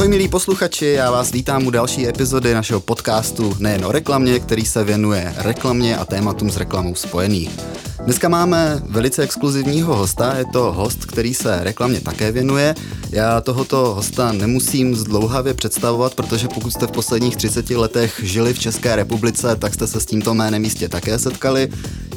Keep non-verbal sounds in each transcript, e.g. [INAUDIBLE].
Ahoj milí posluchači, já vás vítám u další epizody našeho podcastu nejen o reklamě, který se věnuje reklamě a tématům s reklamou spojených. Dneska máme velice exkluzivního hosta, je to host, který se reklamě také věnuje. Já tohoto hosta nemusím zdlouhavě představovat, protože pokud jste v posledních 30 letech žili v České republice, tak jste se s tímto jménem jistě také setkali.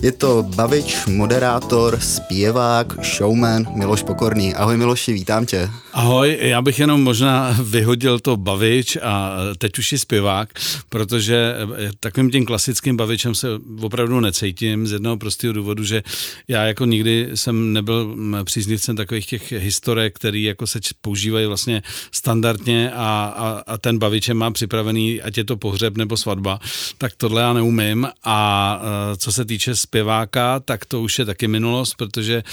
Je to bavič, moderátor, zpěvák, showman Miloš Pokorný. Ahoj Miloši, vítám tě. Ahoj, já bych jenom možná vyhodil to bavič a teď už je zpěvák, protože takovým tím klasickým bavičem se opravdu necítím z jednoho prostého důvodu, že já jako nikdy jsem nebyl příznivcem takových těch historek, které jako se používají vlastně standardně a, a, a ten bavičem má připravený, ať je to pohřeb nebo svatba, tak tohle já neumím a co se týče zpěváka, tak to už je taky minulost, protože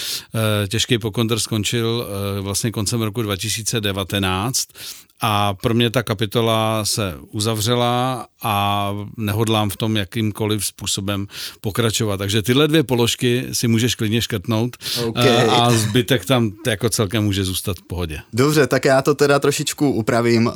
těžký pokontr skončil vlastně koncem roku 2019 a pro mě ta kapitola se uzavřela a nehodlám v tom jakýmkoliv způsobem pokračovat. Takže tyhle dvě položky si můžeš klidně škrtnout okay. a zbytek tam jako celkem může zůstat v pohodě. Dobře, tak já to teda trošičku upravím.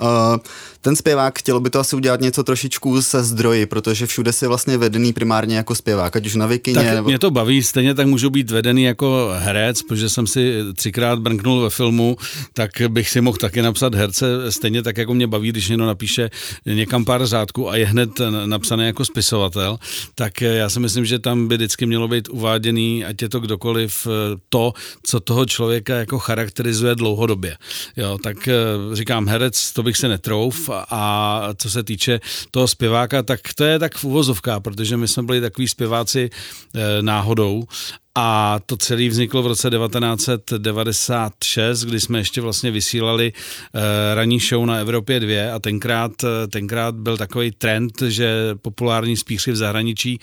Ten zpěvák chtěl by to asi udělat něco trošičku se zdroji, protože všude si vlastně vedený primárně jako zpěvák, ať už na Vikině. Tak nebo... mě to baví, stejně tak můžu být vedený jako herec, protože jsem si třikrát brnknul ve filmu, tak bych si mohl taky napsat herce stejně tak, jako mě baví, když někdo napíše někam pár řádků a je hned napsaný jako spisovatel, tak já si myslím, že tam by vždycky mělo být uváděný, ať je to kdokoliv, to, co toho člověka jako charakterizuje dlouhodobě. Jo, tak eh, říkám, herec, to bych se netrouf a co se týče toho zpěváka, tak to je tak v uvozovkách, protože my jsme byli takový zpěváci eh, náhodou. A to celé vzniklo v roce 1996, kdy jsme ještě vlastně vysílali uh, ranní show na Evropě 2 a tenkrát, tenkrát byl takový trend, že populární spíři v zahraničí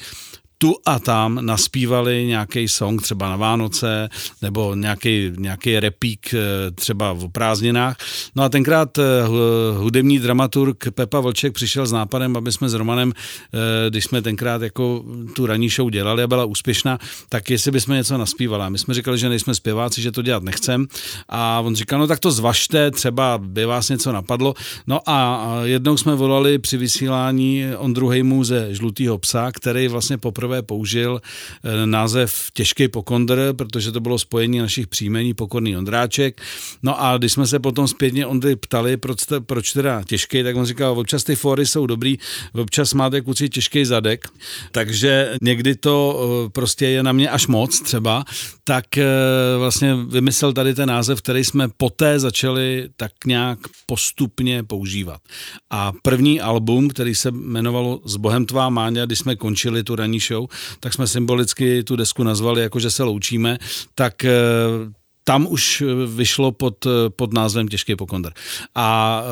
tu a tam naspívali nějaký song třeba na Vánoce nebo nějaký, nějaký repík eh, třeba v prázdninách. No a tenkrát eh, hudební dramaturg Pepa Vlček přišel s nápadem, aby jsme s Romanem, eh, když jsme tenkrát jako tu ranní show dělali a byla úspěšná, tak jestli bychom něco naspívali. My jsme říkali, že nejsme zpěváci, že to dělat nechcem a on říkal, no tak to zvažte, třeba by vás něco napadlo. No a jednou jsme volali při vysílání Ondru Hejmu ze Žlutýho psa, který vlastně poprvé poprvé použil eh, název Těžký pokondr, protože to bylo spojení našich příjmení Pokorný Ondráček. No a když jsme se potom zpětně Ondry ptali, proč, proč teda těžký, tak on říkal, občas ty fóry jsou dobrý, občas máte kluci těžký zadek, takže někdy to eh, prostě je na mě až moc třeba, tak eh, vlastně vymyslel tady ten název, který jsme poté začali tak nějak postupně používat. A první album, který se jmenovalo S Bohem tvá máňa, když jsme končili tu ranní show, tak jsme symbolicky tu desku nazvali jako, že se loučíme, tak eh, tam už vyšlo pod, pod názvem Těžký pokondr. A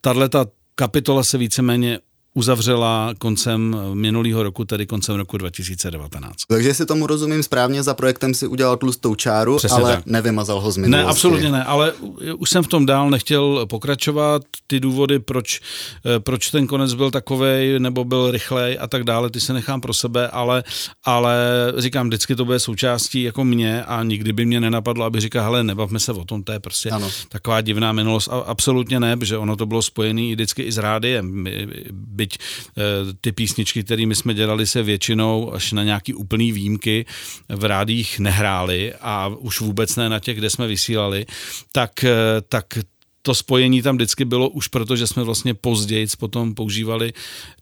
tahle ta kapitola se víceméně uzavřela koncem minulého roku, tedy koncem roku 2019. Takže si tomu rozumím správně, za projektem si udělal tlustou čáru, Přesně ale tak. nevymazal ho z minulosti. Ne, absolutně ne, ale už jsem v tom dál nechtěl pokračovat. Ty důvody, proč, eh, proč ten konec byl takový nebo byl rychlej a tak dále, ty se nechám pro sebe, ale, ale říkám, vždycky to bude součástí jako mě a nikdy by mě nenapadlo, aby říkal, hele, nebavme se o tom, to je prostě ano. taková divná minulost. A absolutně ne, protože ono to bylo spojené vždycky i s rádiem byť eh, ty písničky, kterými jsme dělali, se většinou až na nějaký úplný výjimky v rádích nehrály a už vůbec ne na těch, kde jsme vysílali, tak, eh, tak to spojení tam vždycky bylo už proto, že jsme vlastně později potom používali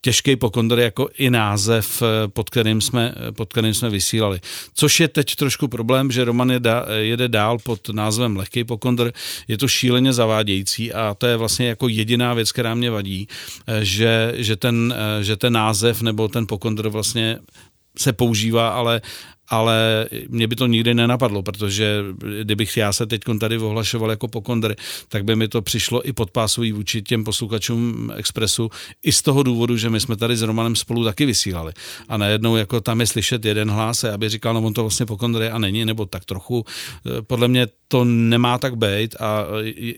těžký pokondr jako i název, eh, pod kterým, jsme, eh, pod kterým jsme vysílali. Což je teď trošku problém, že Roman jede, jede dál pod názvem lehký pokondr. Je to šíleně zavádějící a to je vlastně jako jediná věc, která mě vadí, eh, že, že, ten, že ten název nebo ten pokondr vlastně se používá, ale ale mě by to nikdy nenapadlo, protože kdybych já se teď tady ohlašoval jako pokondry, tak by mi to přišlo i podpásový vůči těm posluchačům Expressu i z toho důvodu, že my jsme tady s Romanem spolu taky vysílali. A najednou jako tam je slyšet jeden hlas a aby říkal, no on to vlastně pokondry a není, nebo tak trochu. Podle mě to nemá tak být a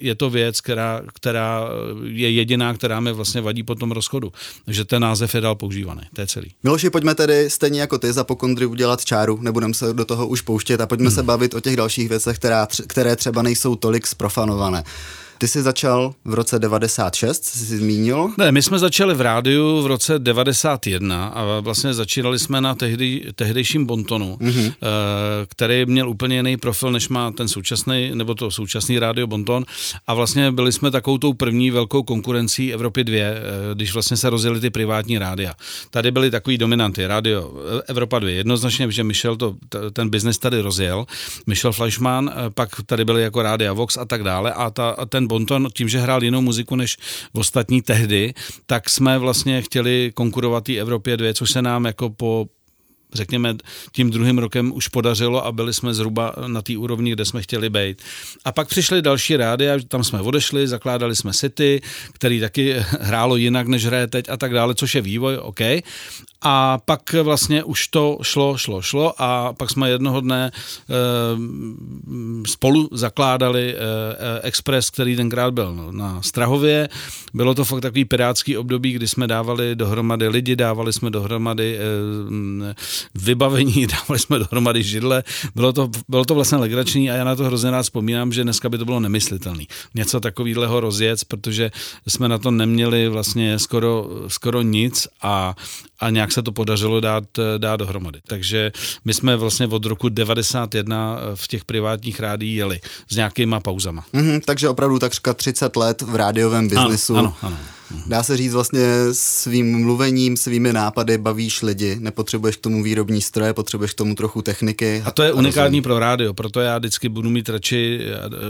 je to věc, která, která je jediná, která mi vlastně vadí po tom rozchodu. že ten název je dál používaný. To je celý. Miloši, pojďme tedy stejně jako ty za pokondry udělat čáru nebudeme se do toho už pouštět a pojďme hmm. se bavit o těch dalších věcech, která, které třeba nejsou tolik sprofanované. Ty jsi začal v roce 96, jsi zmínil? Ne, my jsme začali v rádiu v roce 91 a vlastně začínali jsme na tehdy, tehdejším Bontonu, mm-hmm. který měl úplně jiný profil, než má ten současný, nebo to současný rádio Bonton a vlastně byli jsme takovou tou první velkou konkurencí Evropy 2, eh, když vlastně se rozjeli ty privátní rádia. Tady byly takový dominanty, rádio Evropa 2, jednoznačně, že Michel to, ten biznes tady rozjel, Michel Fleischmann, pak tady byly jako rádia Vox a tak dále a, ta, a ten Bonton tím, že hrál jinou muziku než v ostatní tehdy, tak jsme vlastně chtěli konkurovat té Evropě 2, což se nám jako po řekněme, tím druhým rokem už podařilo a byli jsme zhruba na té úrovni, kde jsme chtěli být. A pak přišly další rády a tam jsme odešli, zakládali jsme City, který taky hrálo jinak, než hraje teď a tak dále, což je vývoj, OK. A pak vlastně už to šlo, šlo, šlo a pak jsme jednoho dne e, spolu zakládali e, Express, který tenkrát byl na Strahově. Bylo to fakt takový pirátský období, kdy jsme dávali dohromady lidi, dávali jsme dohromady e, vybavení, [LAUGHS] dávali jsme dohromady židle. Bylo to, bylo to vlastně legrační a já na to hrozně rád vzpomínám, že dneska by to bylo nemyslitelné. Něco takového rozjet, protože jsme na to neměli vlastně skoro, skoro nic a, a nějak se to podařilo dát, dát dohromady. Takže my jsme vlastně od roku 91 v těch privátních rádiích jeli s nějakýma pauzama. Mm-hmm, takže opravdu takřka 30 let v rádiovém biznesu. Ano, ano, ano. Dá se říct vlastně svým mluvením, svými nápady bavíš lidi, nepotřebuješ k tomu výrobní stroje, potřebuješ k tomu trochu techniky. A to je unikátní pro rádio, proto já vždycky budu mít radši,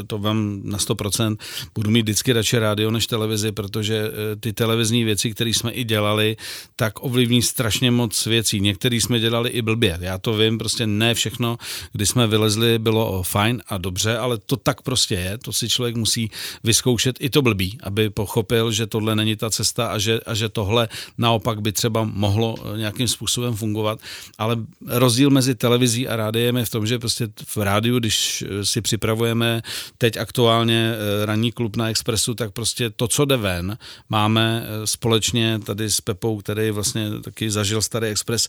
to vám na 100%, budu mít vždycky radši rádio než televizi, protože eh, ty televizní věci, které jsme i dělali, tak ovlivní strašně moc věcí. Některé jsme dělali i blbě, já to vím, prostě ne všechno, kdy jsme vylezli, bylo fajn a dobře, ale to tak prostě je, to si člověk musí vyzkoušet. I to blbý, aby pochopil, že tohle není není ta cesta a že, a že tohle naopak by třeba mohlo eh, nějakým způsobem fungovat. Ale rozdíl mezi televizí a rádiem je v tom, že prostě v rádiu, když eh, si připravujeme teď aktuálně eh, ranní klub na Expressu, tak prostě to, co jde ven, máme společně tady s Pepou, který vlastně taky zažil starý Express,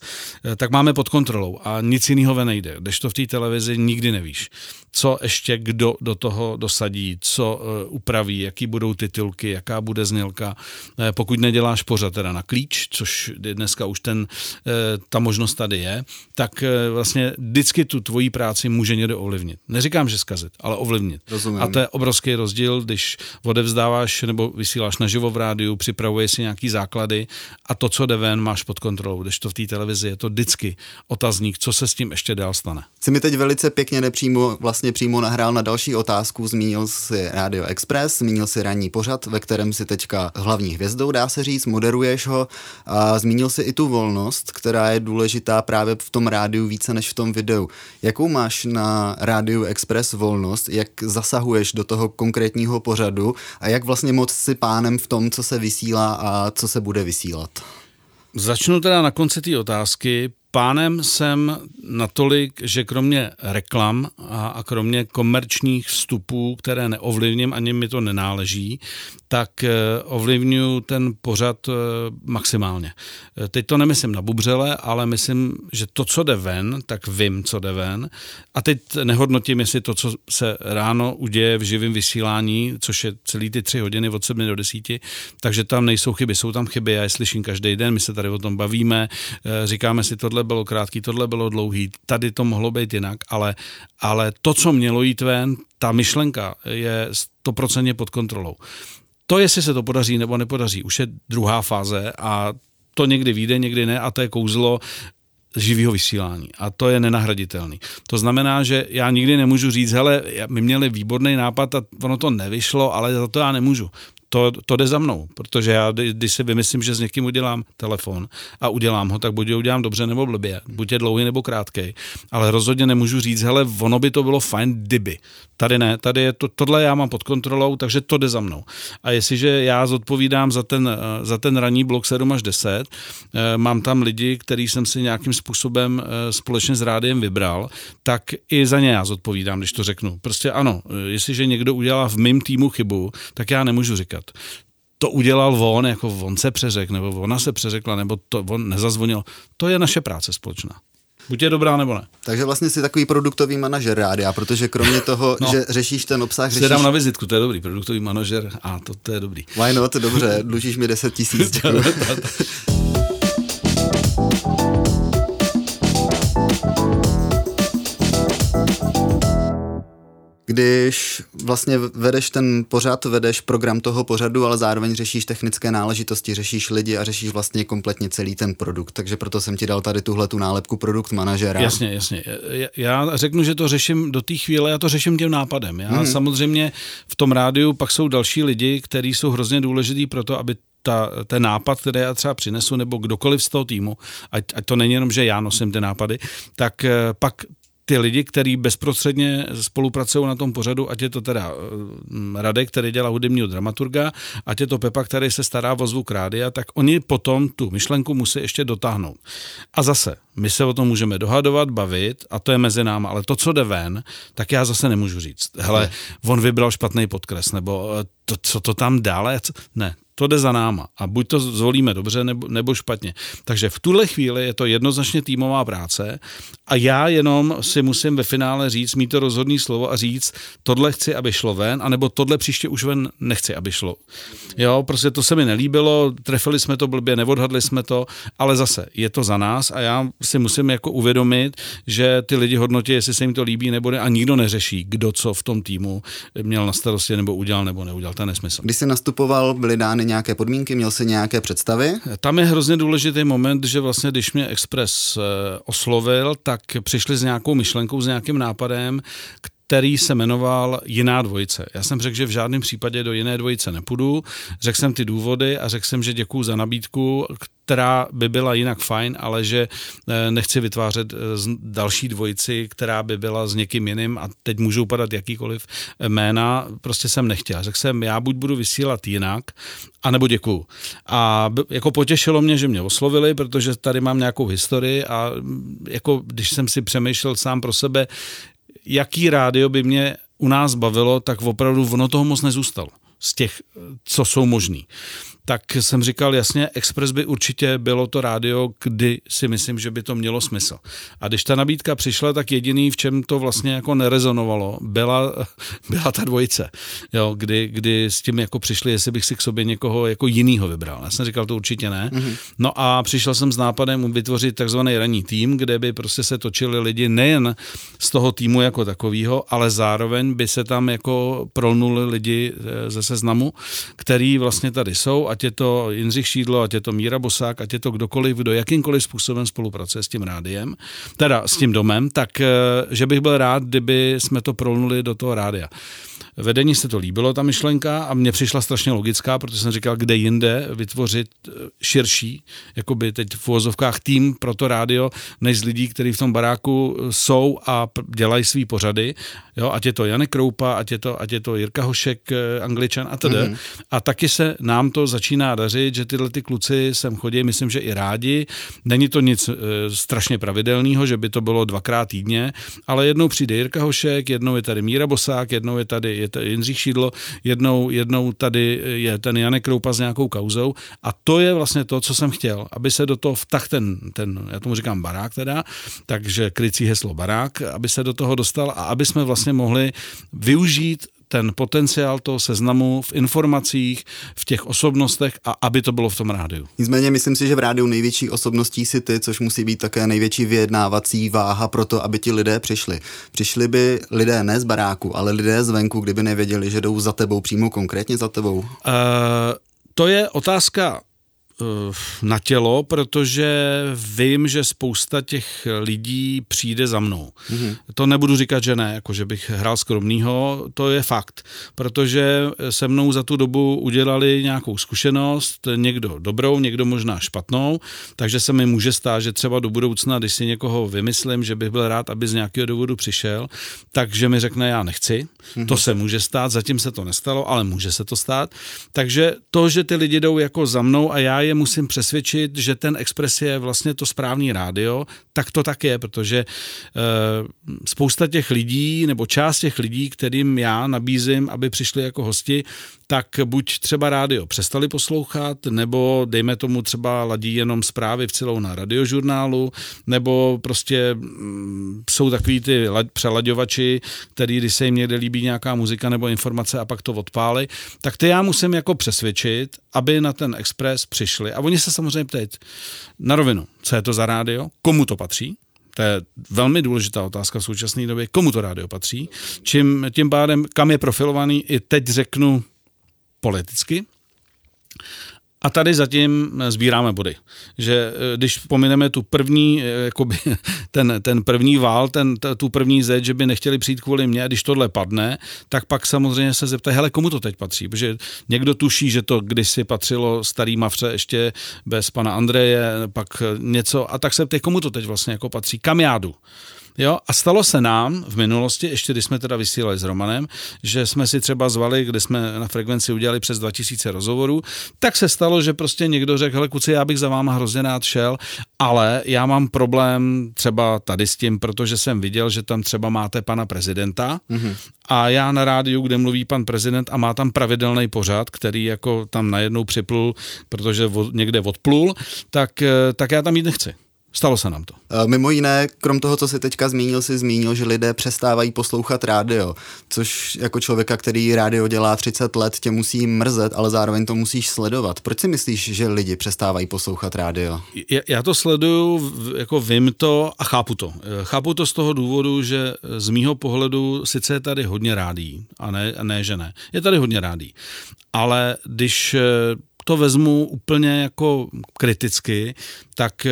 tak máme pod kontrolou a nic jiného ven nejde. Když to v té televizi nikdy nevíš. Co ještě kdo do toho dosadí, co upraví, jaký budou titulky, jaká bude znělka, pokud neděláš pořad teda na klíč, což dneska už ten, eh, ta možnost tady je, tak eh, vlastně vždycky tu tvoji práci může někdo ovlivnit. Neříkám, že zkazit, ale ovlivnit. Rozumím. A to je obrovský rozdíl, když odevzdáváš nebo vysíláš naživo v rádiu, připravuješ si nějaký základy a to, co jde ven, máš pod kontrolou. Když to v té televizi je to vždycky otazník, co se s tím ještě dál stane. Jsi mi teď velice pěkně nepřímo, vlastně přímo nahrál na další otázku. Zmínil si Radio Express, zmínil si ranní pořad, ve kterém si teďka hlavně hlavní hvězdou, dá se říct, moderuješ ho a zmínil si i tu volnost, která je důležitá právě v tom rádiu více než v tom videu. Jakou máš na rádiu Express volnost, jak zasahuješ do toho konkrétního pořadu a jak vlastně moc si pánem v tom, co se vysílá a co se bude vysílat? Začnu teda na konci té otázky pánem jsem natolik, že kromě reklam a, a kromě komerčních vstupů, které neovlivním, ani mi to nenáleží, tak eh, ovlivňuji ten pořad eh, maximálně. Eh, teď to nemyslím na bubřele, ale myslím, že to, co jde ven, tak vím, co jde ven. A teď nehodnotím, jestli to, co se ráno uděje v živém vysílání, což je celý ty tři hodiny od 7 do 10, takže tam nejsou chyby, jsou tam chyby, já je slyším každý den, my se tady o tom bavíme, říkáme si tohle tohle bylo krátký, tohle bylo dlouhý, tady to mohlo být jinak, ale, ale to, co mělo jít ven, ta myšlenka je stoprocentně pod kontrolou. To, jestli se to podaří nebo nepodaří, už je druhá fáze a to někdy vyjde, někdy ne a to je kouzlo živého vysílání. A to je nenahraditelný. To znamená, že já nikdy nemůžu říct, hele, my měli výborný nápad a ono to nevyšlo, ale za to já nemůžu to, to jde za mnou, protože já, když si vymyslím, že s někým udělám telefon a udělám ho, tak buď ho udělám dobře nebo blbě, buď je dlouhý nebo krátký, ale rozhodně nemůžu říct, hele, ono by to bylo fajn, kdyby. Tady ne, tady je to, tohle já mám pod kontrolou, takže to jde za mnou. A jestliže já zodpovídám za ten, za ten ranní blok 7 až 10, eh, mám tam lidi, který jsem si nějakým způsobem eh, společně s rádiem vybral, tak i za ně já zodpovídám, když to řeknu. Prostě ano, eh, jestliže někdo udělá v mém týmu chybu, tak já nemůžu říkat to udělal on, jako on se přeřek, nebo ona se přeřekla, nebo to on nezazvonil. To je naše práce společná. Buď je dobrá nebo ne. Takže vlastně jsi takový produktový manažer rádia, protože kromě toho, no, že řešíš ten obsah, řešíš... dám na vizitku, to je dobrý, produktový manažer a to, to je dobrý. Why not, dobře, dlužíš mi 10 tisíc. [LAUGHS] když vlastně vedeš ten pořad, vedeš program toho pořadu, ale zároveň řešíš technické náležitosti, řešíš lidi a řešíš vlastně kompletně celý ten produkt. Takže proto jsem ti dal tady tuhle tu nálepku produkt manažera. Jasně, jasně. Já řeknu, že to řeším do té chvíle, já to řeším tím nápadem. Já hmm. samozřejmě v tom rádiu pak jsou další lidi, kteří jsou hrozně důležitý pro to, aby ta, ten nápad, který já třeba přinesu, nebo kdokoliv z toho týmu, ať, ať to není jenom, že já nosím ty nápady, tak eh, pak ty lidi, kteří bezprostředně spolupracují na tom pořadu, ať je to teda eh, Radek, který dělá hudebního dramaturga, ať je to Pepa, který se stará o zvuk rádia, tak oni potom tu myšlenku musí ještě dotáhnout. A zase, my se o tom můžeme dohadovat, bavit, a to je mezi námi, ale to, co jde ven, tak já zase nemůžu říct. Hele, on vybral špatný podkres, nebo eh, to, co to tam dále, ne, to jde za náma a buď to zvolíme dobře nebo, nebo špatně. Takže v tuhle chvíli je to jednoznačně týmová práce a já jenom si musím ve finále říct, mít to rozhodný slovo a říct, tohle chci, aby šlo ven, anebo tohle příště už ven nechci, aby šlo. Jo, prostě to se mi nelíbilo, trefili jsme to blbě, neodhadli jsme to, ale zase je to za nás a já si musím jako uvědomit, že ty lidi hodnotí, jestli se jim to líbí nebo ne a nikdo neřeší, kdo co v tom týmu měl na starosti nebo udělal nebo neudělal. To je nesmysl. Když jsi nastupoval, byly dány nějaké podmínky, měl jsi nějaké představy? Tam je hrozně důležitý moment, že vlastně, když mě Express eh, oslovil, tak přišli s nějakou myšlenkou, s nějakým nápadem, který se jmenoval Jiná dvojice. Já jsem řekl, že v žádném případě do jiné dvojice nepůjdu. Řekl jsem ty důvody a řekl jsem, že děkuju za nabídku, která by byla jinak fajn, ale že eh, nechci vytvářet eh, další dvojici, která by byla s někým jiným a teď můžou padat jakýkoliv jména. Prostě jsem nechtěl. Řekl jsem, já buď budu vysílat jinak, anebo děkuju. A jako potěšilo mě, že mě oslovili, protože tady mám nějakou historii a mm, jako když jsem si přemýšlel sám pro sebe, jaký rádio by mě u nás bavilo, tak opravdu ono toho moc nezůstalo z těch, co jsou možný tak jsem říkal, jasně, Express by určitě bylo to rádio, kdy si myslím, že by to mělo smysl. A když ta nabídka přišla, tak jediný, v čem to vlastně jako nerezonovalo, byla, [LAUGHS] byla ta dvojice, jo, kdy, kdy s tím jako přišli, jestli bych si k sobě někoho jako jinýho vybral. Já jsem říkal, to určitě ne. Mm-hmm. No a přišel jsem s nápadem vytvořit takzvaný ranní tým, kde by prostě se točili lidi nejen z toho týmu jako takového, ale zároveň by se tam jako prolnuli lidi eh, ze seznamu, který vlastně tady jsou ať je to Jindřich Šídlo, ať je to Míra Bosák, ať je to kdokoliv, kdo jakýmkoliv způsobem spolupracuje s tím rádiem, teda s tím domem, tak eh, že bych byl rád, kdyby jsme to prolnuli do toho rádia. Vedení se to líbilo, ta myšlenka, a mně přišla strašně logická, protože jsem říkal, kde jinde vytvořit eh, širší, jakoby teď v uvozovkách tým pro to rádio, než z lidí, kteří v tom baráku eh, jsou a dělají svý pořady. Jo, ať je to Janek Kroupa, ať je to, ať je to Jirka Hošek, eh, Angličan a tedy. Mm-hmm. A taky se nám to začíná dařit, že tyhle ty kluci sem chodí, myslím, že i rádi. Není to nic e, strašně pravidelného, že by to bylo dvakrát týdně, ale jednou přijde Jirka Hošek, jednou je tady Míra Bosák, jednou je tady je tady Jindřich Šídlo, jednou, jednou tady je ten Janek Kroupa s nějakou kauzou a to je vlastně to, co jsem chtěl, aby se do toho vtah ten, ten já tomu říkám barák teda, takže krycí heslo barák, aby se do toho dostal a aby jsme vlastně mohli využít ten potenciál toho seznamu v informacích, v těch osobnostech a aby to bylo v tom rádiu. Nicméně myslím si, že v rádiu největší osobností si ty, což musí být také největší vyjednávací váha pro to, aby ti lidé přišli. Přišli by lidé ne z baráku, ale lidé zvenku, kdyby nevěděli, že jdou za tebou, přímo konkrétně za tebou? Uh, to je otázka na tělo, protože vím, že spousta těch lidí přijde za mnou. Mm-hmm. To nebudu říkat, že ne, jako že bych hrál skromnýho, to je fakt, protože se mnou za tu dobu udělali nějakou zkušenost, někdo dobrou, někdo možná špatnou, takže se mi může stát, že třeba do budoucna, když si někoho vymyslím, že bych byl rád, aby z nějakého důvodu přišel, takže mi řekne, já nechci. Mm-hmm. To se může stát, zatím se to nestalo, ale může se to stát. Takže to, že ty lidi jdou jako za mnou a já je je musím přesvědčit, že ten Express je vlastně to správný rádio, tak to tak je, protože e, spousta těch lidí nebo část těch lidí, kterým já nabízím, aby přišli jako hosti, tak buď třeba rádio přestali poslouchat, nebo dejme tomu třeba ladí jenom zprávy v celou na radiožurnálu, nebo prostě mm, jsou takový ty přelaďovači, který, když se jim někde líbí nějaká muzika nebo informace a pak to odpáli, tak ty já musím jako přesvědčit, aby na ten Express přišli. A oni se samozřejmě ptají na rovinu, co je to za rádio, komu to patří, to je velmi důležitá otázka v současné době, komu to rádio patří, čím tím pádem, kam je profilovaný, i teď řeknu politicky. A tady zatím sbíráme body. Že eh, když pomineme tu první, eh, jakoby, [LAUGHS] ten, ten první vál, ten, tu první zeď, že by nechtěli přijít kvůli mně, a když tohle padne, tak pak samozřejmě se zeptají, hele, komu to teď patří? Protože někdo tuší, že to kdysi patřilo starý mavře ještě bez pana Andreje, pak něco, a tak se ptají, komu to teď vlastně jako patří? Kam já jdu? Jo, a stalo se nám v minulosti, ještě když jsme teda vysílali s Romanem, že jsme si třeba zvali, kde jsme na frekvenci udělali přes 2000 rozhovorů, tak se stalo, že prostě někdo řekl, hele kuci, já bych za váma hrozně rád šel, ale já mám problém třeba tady s tím, protože jsem viděl, že tam třeba máte pana prezidenta mm-hmm. a já na rádiu, kde mluví pan prezident a má tam pravidelný pořad, který jako tam najednou připlul, protože někde odplul, tak, eh, tak já tam jít nechci. Stalo se nám to. Eh, mimo jiné, krom toho, co si teďka zmínil, si zmínil, že lidé přestávají poslouchat rádio, což jako člověka, který rádio dělá 30 let, tě musí mrzet, ale zároveň to musíš sledovat. Proč si myslíš, že lidi přestávají poslouchat rádio? Já to sleduju, jako vím to a chápu to. Eh, chápu to z toho důvodu, že z mýho pohledu sice je tady hodně rádí, a ne, a ne že ne. Je tady hodně rádí. Ale když eh, to vezmu úplně jako kriticky, tak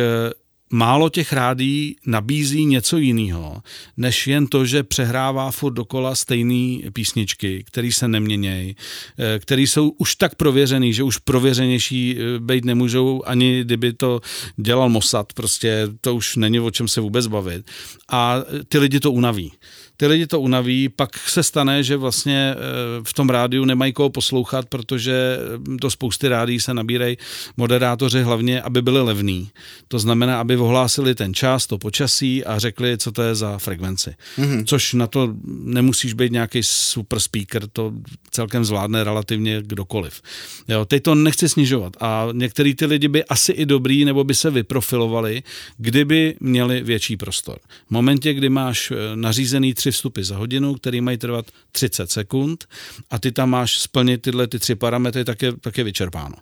málo těch rádí nabízí něco jiného, než jen to, že přehrává furt dokola stejné písničky, které se neměnějí, eh, které jsou už tak prověřený, že už prověřenější eh, být nemůžou, ani kdyby to dělal Mossad, prostě to už není o čem se vůbec bavit. A ty lidi to unaví ty lidi to unaví, pak se stane, že vlastně eh, v tom rádiu nemají koho poslouchat, protože do spousty rádií se nabírají moderátoři hlavně, aby byli levní. To znamená, aby ohlásili ten čas, to počasí a řekli, co to je za frekvenci. Mm-hmm. Což na to nemusíš být nějaký super speaker, to celkem zvládne relativně kdokoliv. Jo, teď to nechci snižovat a některý ty lidi by asi i dobrý nebo by se vyprofilovali, kdyby měli větší prostor. V momentě, kdy máš eh, nařízený tři vstupy za hodinu, který mají trvat 30 sekund a ty tam máš splnit tyhle ty tři parametry, tak je, tak je vyčerpáno.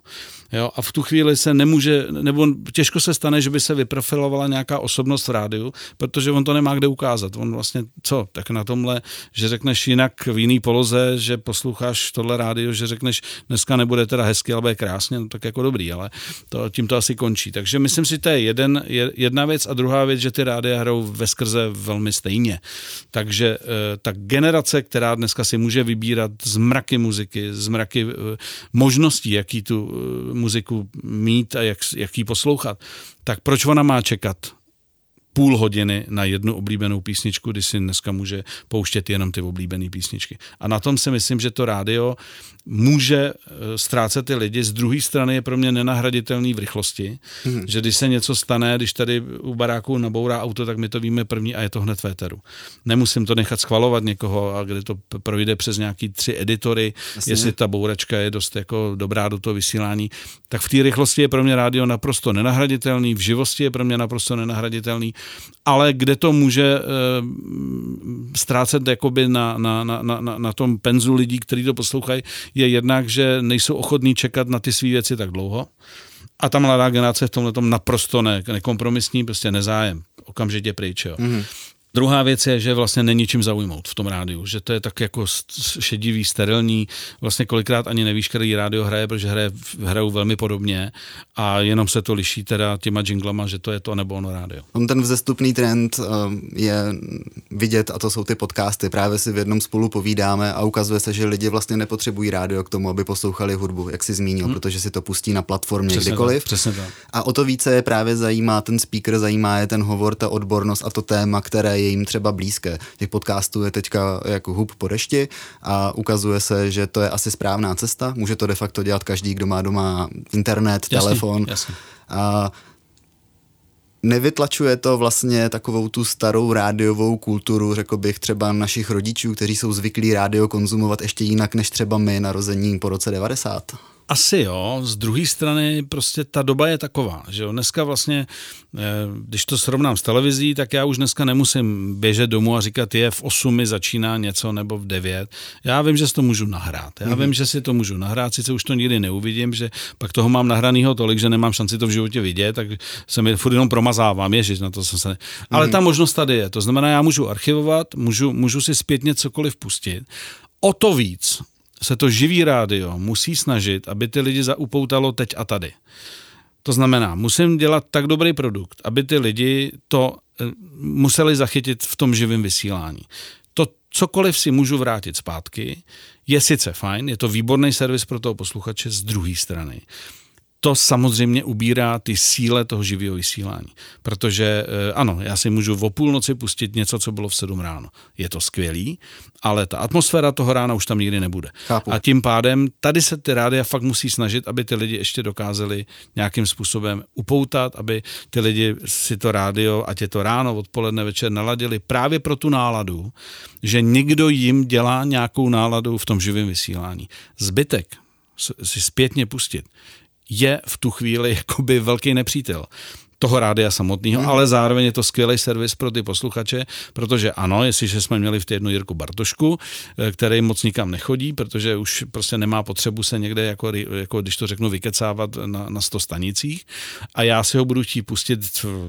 Jo, a v tu chvíli se nemůže, nebo těžko se stane, že by se vyprofilovala nějaká osobnost v rádiu, protože on to nemá kde ukázat. On vlastně, co, tak na tomhle, že řekneš jinak v jiný poloze, že posloucháš tohle rádio, že řekneš, dneska nebude teda hezky, ale bude krásně, no tak jako dobrý, ale to, tím to asi končí. Takže myslím si, to je jeden, jedna věc a druhá věc, že ty rádia hrajou ve skrze velmi stejně. Takže eh, ta generace, která dneska si může vybírat z mraky muziky, z mraky eh, možností, jaký tu eh, muziku mít a jak, jak ji poslouchat, tak proč ona má čekat půl hodiny na jednu oblíbenou písničku, když si dneska může pouštět jenom ty oblíbené písničky. A na tom si myslím, že to rádio může eh, ztrácet ty lidi. Z druhé strany je pro mě nenahraditelný v rychlosti, hmm. že když se něco stane, když tady u baráku nabourá auto, tak my to víme první a je to hned v éteru. Nemusím to nechat schvalovat někoho, a kde to projde přes nějaký tři editory, Jasně. jestli ta bouračka je dost jako dobrá do toho vysílání, tak v té rychlosti je pro mě rádio naprosto nenahraditelný, v živosti je pro mě naprosto nenahraditelný, ale kde to může e, ztrácet jakoby na, na, na, na, na tom penzu lidí, kteří to poslouchají, je jednak, že nejsou ochotní čekat na ty své věci tak dlouho. A ta mladá generace v tomhle naprosto ne, nekompromisní, prostě nezájem, okamžitě pryč. Jo. Mm-hmm. Druhá věc je, že vlastně není čím zaujmout v tom rádiu, že to je tak jako šedivý, sterilní, vlastně kolikrát ani nevíš, který rádio hraje, protože hraje, hrajou velmi podobně a jenom se to liší teda těma jinglama, že to je to nebo ono rádio. On ten vzestupný trend um, je vidět a to jsou ty podcasty. Právě si v jednom spolu povídáme a ukazuje se, že lidi vlastně nepotřebují rádio k tomu, aby poslouchali hudbu, jak si zmínil, hmm. protože si to pustí na platformě přesně kdykoliv. Tak, přesně tak. A o to více je právě zajímá ten speaker, zajímá je ten hovor, ta odbornost a to téma, které je jim třeba blízké. Těch podcastů je teďka jako hub po dešti a ukazuje se, že to je asi správná cesta. Může to de facto dělat každý, kdo má doma internet, jasný, telefon. Jasný. A Nevytlačuje to vlastně takovou tu starou rádiovou kulturu, řekl bych třeba našich rodičů, kteří jsou zvyklí rádio konzumovat ještě jinak než třeba my narození po roce 90? Asi jo, z druhé strany prostě ta doba je taková, že jo, dneska vlastně, eh, když to srovnám s televizí, tak já už dneska nemusím běžet domů a říkat, je v 8 mi začíná něco nebo v 9. Já vím, že si to můžu nahrát, já mm-hmm. vím, že si to můžu nahrát, sice už to nikdy neuvidím, že pak toho mám nahranýho tolik, že nemám šanci to v životě vidět, tak se mi furt jenom promazávám, ježiš, na to jsem se... Ale mm-hmm. ta možnost tady je, to znamená, já můžu archivovat, můžu, můžu si zpětně cokoliv pustit, o to víc se to živý rádio musí snažit, aby ty lidi zaupoutalo teď a tady. To znamená, musím dělat tak dobrý produkt, aby ty lidi to eh, museli zachytit v tom živém vysílání. To cokoliv si můžu vrátit zpátky, je sice fajn, je to výborný servis pro toho posluchače z druhé strany to samozřejmě ubírá ty síle toho živého vysílání. Protože eh, ano, já si můžu o půlnoci pustit něco, co bylo v 7 ráno. Je to skvělý, ale ta atmosféra toho rána už tam nikdy nebude. Chápu. A tím pádem tady se ty rádia fakt musí snažit, aby ty lidi ještě dokázali nějakým způsobem upoutat, aby ty lidi si to rádio, ať je to ráno, odpoledne, večer, naladili právě pro tu náladu, že někdo jim dělá nějakou náladu v tom živém vysílání. Zbytek si zpětně pustit je v tu chvíli [LAUGHS] jakoby velký nepřítel toho rádia samotného, hmm. ale zároveň je to skvělý servis pro ty posluchače, protože ano, jestliže jsme měli v té jednu Jirku Bartošku, eh, který moc nikam nechodí, protože už prostě nemá potřebu se někde, jako, jako když to řeknu, vykecávat na, na 100 stanicích a já si ho budu chtít pustit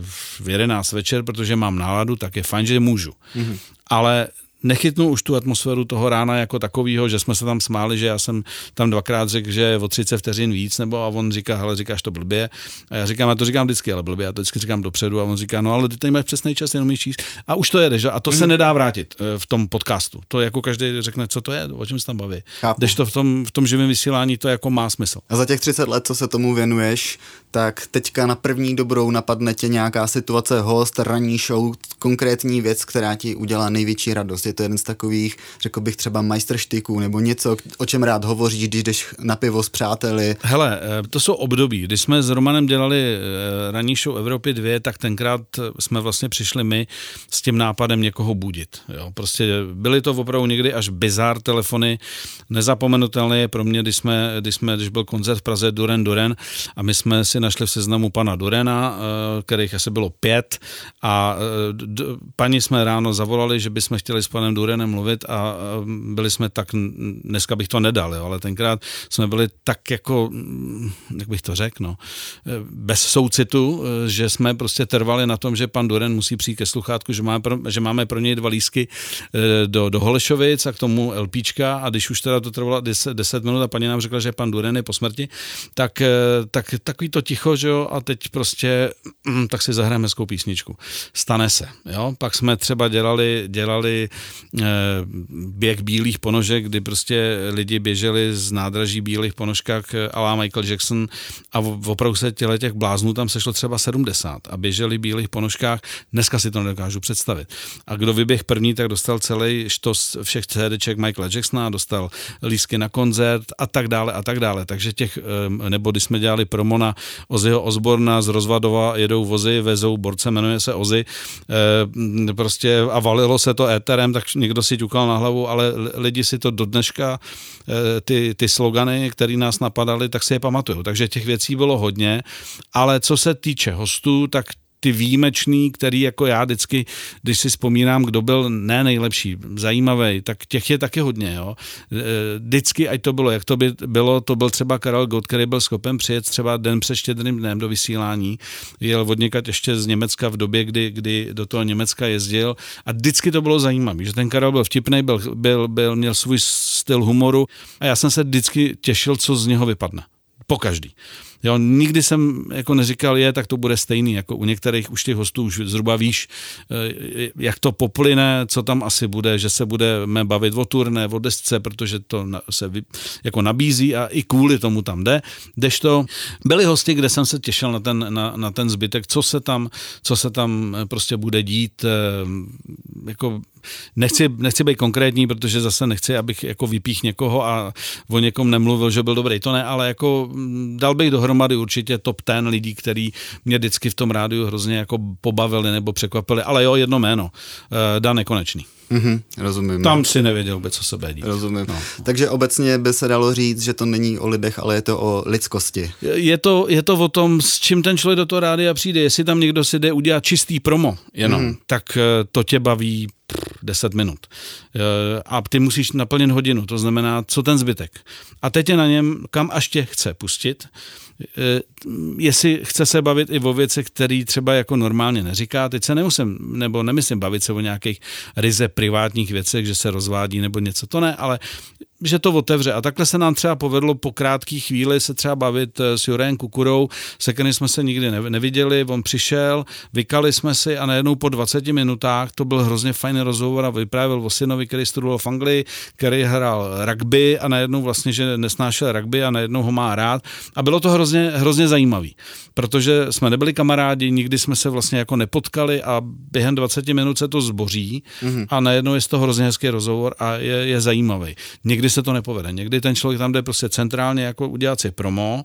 v 11 večer, protože mám náladu, tak je fajn, že můžu. Hmm. Ale nechytnu už tu atmosféru toho rána jako takového, že jsme se tam smáli, že já jsem tam dvakrát řekl, že je o 30 vteřin víc, nebo a on říká, hele, říkáš to blbě. A já říkám, já to říkám vždycky, ale blbě, já to vždycky říkám dopředu a on říká, no ale ty tady máš přesný čas, jenom číst. A už to jede, že? A to se mhm. nedá vrátit eh, v tom podcastu. To jako každý řekne, co to je, o čem se tam baví. Když to v tom, v tom živém vysílání to jako má smysl. A za těch 30 let, co se tomu věnuješ, tak teďka na první dobrou napadne tě nějaká situace, host, ranní show, konkrétní věc, která ti udělá největší radost. Je to jeden z takových, řekl bych třeba majstrštiků nebo něco, o čem rád hovoříš, když jdeš na pivo s přáteli. Hele, eh, to jsou období. Když jsme s Romanem dělali eh, ranní show Evropy 2, tak tenkrát jsme vlastně přišli my s tím nápadem někoho budit. Jo, prostě byly to opravdu někdy až bizár telefony. Nezapomenutelné je pro mě, když jsme, když jsme, když byl koncert v Praze Duren Duren a my jsme si našli v seznamu pana Durena, eh, kterých asi bylo pět a paní jsme ráno zavolali, že bychom chtěli s panem Durenem mluvit a byli jsme tak, dneska bych to nedal, jo, ale tenkrát jsme byli tak jako, jak bych to řekl, no, bez soucitu, že jsme prostě trvali na tom, že pan Duren musí přijít ke sluchátku, že máme pro, že máme pro něj dva lísky eh, do, do Holešovic a k tomu LPčka a když už teda to trvalo 10, 10 minut a paní nám řekla, že pan Duren je po smrti, tak, tak takový to ticho, že jo, a teď prostě, mm, tak si zahrajeme hezkou písničku. Stane se, jo, pak jsme třeba dělali, dělali běh bílých ponožek, kdy prostě lidi běželi z nádraží bílých ponožkách ala Michael Jackson a opravdu se těle těch bláznů tam sešlo třeba 70 a běželi v bílých ponožkách, dneska si to nedokážu představit. A kdo vyběh první, tak dostal celý štos všech CDček Michaela Jacksona, dostal lísky na koncert a tak dále a tak dále. Takže těch, nebo když jsme dělali promo na Ozzyho Osborna z Rozvadova, jedou vozy, vezou borce, jmenuje se Ozzy, prostě a valilo se to éterem, tak někdo si ťukal na hlavu, ale lidi si to do dneška, eh, ty, ty slogany, které nás napadaly, tak si je pamatují. Takže těch věcí bylo hodně, ale co se týče hostů, tak ty výjimečný, který jako já vždycky, když si vzpomínám, kdo byl ne nejlepší, zajímavý, tak těch je taky hodně. Jo. E, vždycky, ať to bylo, jak to by bylo, to byl třeba Karel Gott, který byl schopen přijet třeba den před štědrým dnem do vysílání, jel odněkat ještě z Německa v době, kdy, kdy do toho Německa jezdil a vždycky to bylo zajímavé, že ten Karel byl vtipný, byl, byl, byl, měl svůj styl humoru a já jsem se vždycky těšil, co z něho vypadne. Po každý. Jo, nikdy jsem jako neříkal, je, tak to bude stejný, jako u některých už těch hostů už zhruba víš, eh, jak to poplyne, co tam asi bude, že se budeme bavit o turné, o desce, protože to se jako nabízí a i kvůli tomu tam jde. to byli hosti, kde jsem se těšil na ten, na, na ten zbytek, co se tam, co se tam prostě bude dít, jako nechci, nechci být konkrétní, protože zase nechci, abych jako vypích někoho a o někom nemluvil, že byl dobrý. To ne, ale jako mm, dal bych dohromady určitě top ten lidí, který mě vždycky v tom rádiu hrozně jako pobavili nebo překvapili. Ale jo, jedno jméno. Eh, Dan Nekonečný. Mm-hmm, rozumím. Tam si nevěděl vůbec, co se bude dít. Rozumím. No. Takže obecně by se dalo říct, že to není o lidech, ale je to o lidskosti. Je to, je to o tom, s čím ten člověk do toho rádia přijde. Jestli tam někdo si jde udělat čistý promo jenom, mm-hmm. tak eh, to tě baví 10 minut. Eh, a ty musíš naplnit hodinu, to znamená, co ten zbytek. A teď je na něm, kam až tě chce pustit, eh, jestli chce se bavit i o věcech, které třeba jako normálně neříká. Teď se nemusím, nebo nemyslím bavit se o nějakých ryze privátních věcech, že se rozvádí nebo něco, to ne, ale že to otevře. A takhle se nám třeba povedlo po krátké chvíli se třeba bavit eh, s Jurem Kukurou, se kterým jsme se nikdy neviděli, on přišel, vykali jsme si a najednou po 20 minutách to byl hrozně fajný rozhovor a vyprávěl o synovi, který studoval v Anglii, který hrál rugby a najednou vlastně, že nesnášel rugby a najednou ho má rád. A bylo to hrozně, hrozně zajímavý, protože jsme nebyli kamarádi, nikdy jsme se vlastně jako nepotkali a během 20 minut se to zboří mm-hmm. a najednou je to hrozně hezký rozhovor a je, je zajímavý. Někdy se to nepovede. Někdy ten člověk tam jde prostě centrálně jako udělat si promo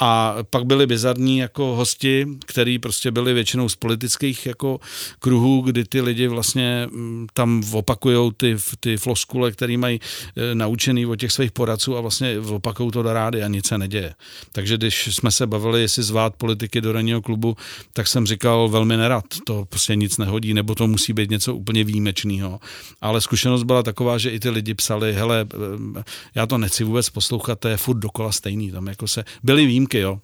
a pak byli bizarní jako hosti, který prostě byli většinou z politických jako kruhů, kdy ty lidi vlastně mm, tam opakujou ty, ty floskule, který mají e, naučený od těch svých poradců a vlastně opakují to do rády a nic se neděje. Takže když jsme se bavili, jestli zvát politiky do ranního klubu, tak jsem říkal velmi nerad, to prostě nic nehodí, nebo to musí být něco úplně výjimečného. Ale zkušenost byla taková, že i ty lidi psali, hele, e, já to nechci vůbec poslouchat, to je furt dokola stejný. Tam jako se, byly výjimky, jo.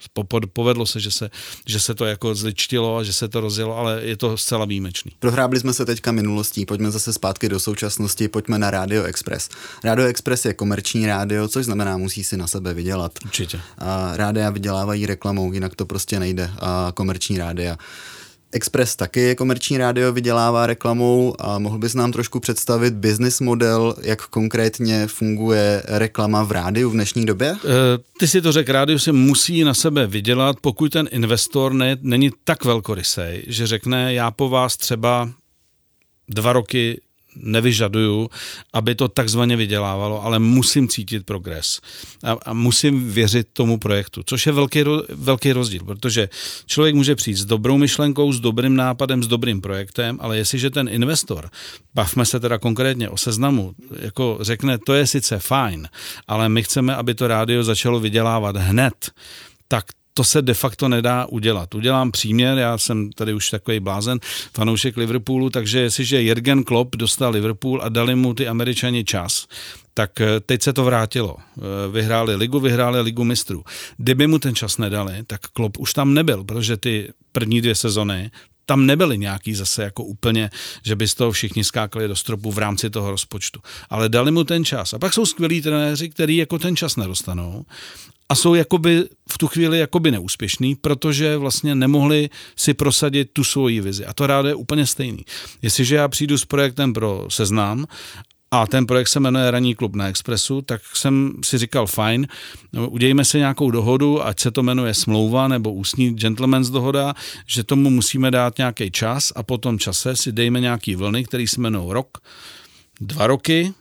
Povedlo se, že se, že se to jako zličtilo a že se to rozjelo, ale je to zcela výjimečný. Prohrábli jsme se teďka minulostí, pojďme zase zpátky do současnosti, pojďme na Radio Express. Radio Express je komerční rádio, což znamená, musí si na sebe vydělat. Určitě. A rádia vydělávají reklamou, jinak to prostě nejde. A komerční rádia. Express taky je komerční rádio, vydělává reklamou a mohl bys nám trošku představit business model, jak konkrétně funguje reklama v rádiu v dnešní době? E, ty si to řekl, rádio si musí na sebe vydělat, pokud ten investor ne, není tak velkorysej, že řekne, já po vás třeba dva roky nevyžaduju, aby to takzvaně vydělávalo, ale musím cítit progres. A, a musím věřit tomu projektu, což je velký, velký rozdíl, protože člověk může přijít s dobrou myšlenkou, s dobrým nápadem, s dobrým projektem, ale jestliže ten investor, bavme se teda konkrétně o seznamu, jako řekne, to je sice fajn, ale my chceme, aby to rádio začalo vydělávat hned, tak to se de facto nedá udělat. Udělám příměr, já jsem tady už takový blázen, fanoušek Liverpoolu, takže jestliže Jürgen Klopp dostal Liverpool a dali mu ty američani čas, tak eh, teď se to vrátilo. Eh, vyhráli ligu, vyhráli ligu mistrů. Kdyby mu ten čas nedali, tak Klopp už tam nebyl, protože ty první dvě sezony tam nebyly nějaký zase jako úplně, že by z toho všichni skákali do stropu v rámci toho rozpočtu. Ale dali mu ten čas. A pak jsou skvělí trenéři, kteří jako ten čas nedostanou a jsou jakoby v tu chvíli jakoby neúspěšný, protože vlastně nemohli si prosadit tu svoji vizi. A to rád je úplně stejný. Jestliže já přijdu s projektem pro seznám a ten projekt se jmenuje Ranní klub na Expressu, tak jsem si říkal, fajn, udějme si nějakou dohodu, ať se to jmenuje smlouva nebo ústní gentleman's dohoda, že tomu musíme dát nějaký čas a po tom čase si dejme nějaký vlny, který se jmenují rok, dva roky,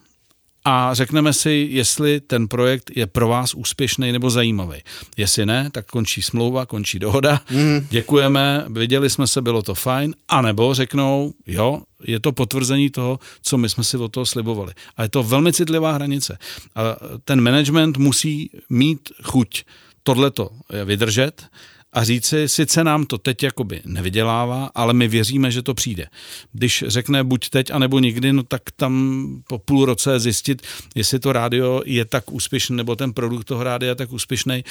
a řekneme si, jestli ten projekt je pro vás úspěšný nebo zajímavý. Jestli ne, tak končí smlouva, končí dohoda, mm. děkujeme, viděli jsme se, bylo to fajn, anebo řeknou, jo, je to potvrzení toho, co my jsme si od toho slibovali. A je to velmi citlivá hranice. A ten management musí mít chuť tohleto vydržet a říci, sice nám to teď jakoby nevydělává, ale my věříme, že to přijde. Když řekne buď teď, anebo nikdy, no tak tam po půl roce zjistit, jestli to rádio je tak úspěšný, nebo ten produkt toho rádia je tak úspěšný,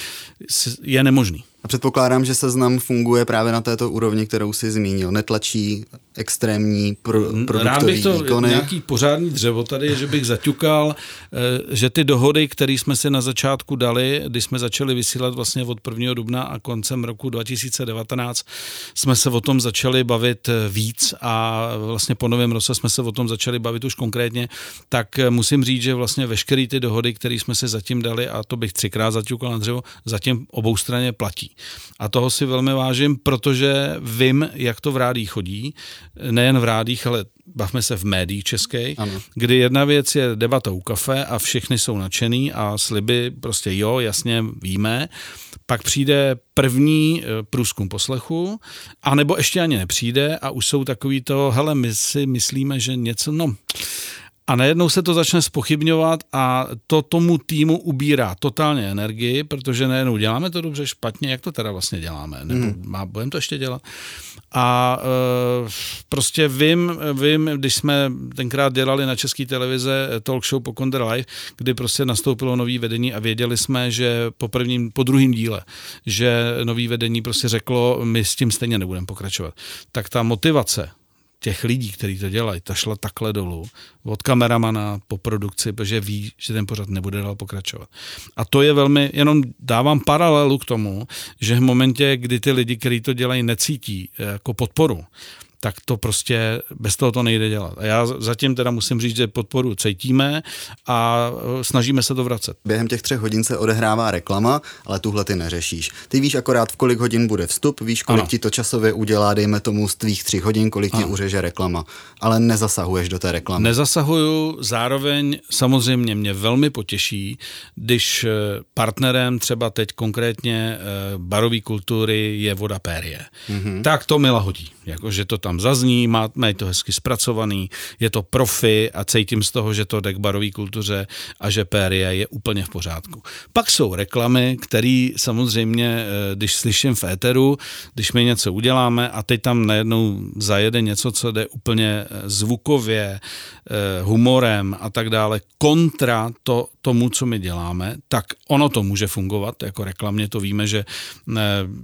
je nemožný. A předpokládám, že seznam funguje právě na této úrovni, kterou si zmínil. Netlačí extrémní pro, produktový Rád bych to výkony. nějaký pořádný dřevo tady, že bych zaťukal, eh, že ty dohody, které jsme si na začátku dali, když jsme začali vysílat vlastně od 1. dubna a koncem roku 2019, jsme se o tom začali bavit eh, víc a vlastně po novém roce jsme se o tom začali bavit už konkrétně, tak eh, musím říct, že vlastně veškeré ty dohody, které jsme si zatím dali, a to bych třikrát zaťukal na dřevo, zatím obou straně platí. A toho si velmi vážím, protože vím, jak to v rádích chodí, nejen v rádích, ale bavme se v médiích české, kdy jedna věc je debata u kafe a všichni jsou nadšený a sliby prostě jo, jasně víme. Pak přijde první eh, průzkum poslechu, anebo ještě ani nepřijde a už jsou takový to, hele, my si myslíme, že něco, no, a najednou se to začne spochybňovat a to tomu týmu ubírá totálně energii, protože najednou děláme to dobře, špatně, jak to teda vlastně děláme, nebo hmm. má, budeme to ještě dělat. A e, prostě vím, vím, když jsme tenkrát dělali na české televize talk show po Konder Live, kdy prostě nastoupilo nový vedení a věděli jsme, že po prvním, po druhém díle, že nový vedení prostě řeklo, my s tím stejně nebudeme pokračovat. Tak ta motivace těch lidí, kteří to dělají, ta šla takhle dolů, od kameramana po produkci, protože ví, že ten pořad nebude dál pokračovat. A to je velmi, jenom dávám paralelu k tomu, že v momentě, kdy ty lidi, kteří to dělají, necítí jako podporu, tak to prostě bez toho to nejde dělat. A já zatím teda musím říct, že podporu cítíme a e, snažíme se to vracet. Během těch třech hodin se odehrává reklama, ale tuhle ty neřešíš. Ty víš akorát, v kolik hodin bude vstup, víš, kolik ano. ti to časově udělá, dejme tomu z tvých tři hodin, kolik ano. ti uřeže reklama, ale nezasahuješ do té reklamy. Nezasahuju, zároveň samozřejmě mě velmi potěší, když e, partnerem třeba teď konkrétně e, barové kultury je voda périe. Mm-hmm. Tak to mi lahodí, jakože to tam zazní, má, má to hezky zpracovaný, je to profi a cítím z toho, že to jde k barové kultuře a že périe je úplně v pořádku. Pak jsou reklamy, které samozřejmě, eh, když slyším v éteru, když my něco uděláme a teď tam najednou zajede něco, co jde úplně eh, zvukově, eh, humorem a tak dále, kontra to, tomu, co my děláme, tak ono to může fungovat, jako reklamně to víme, že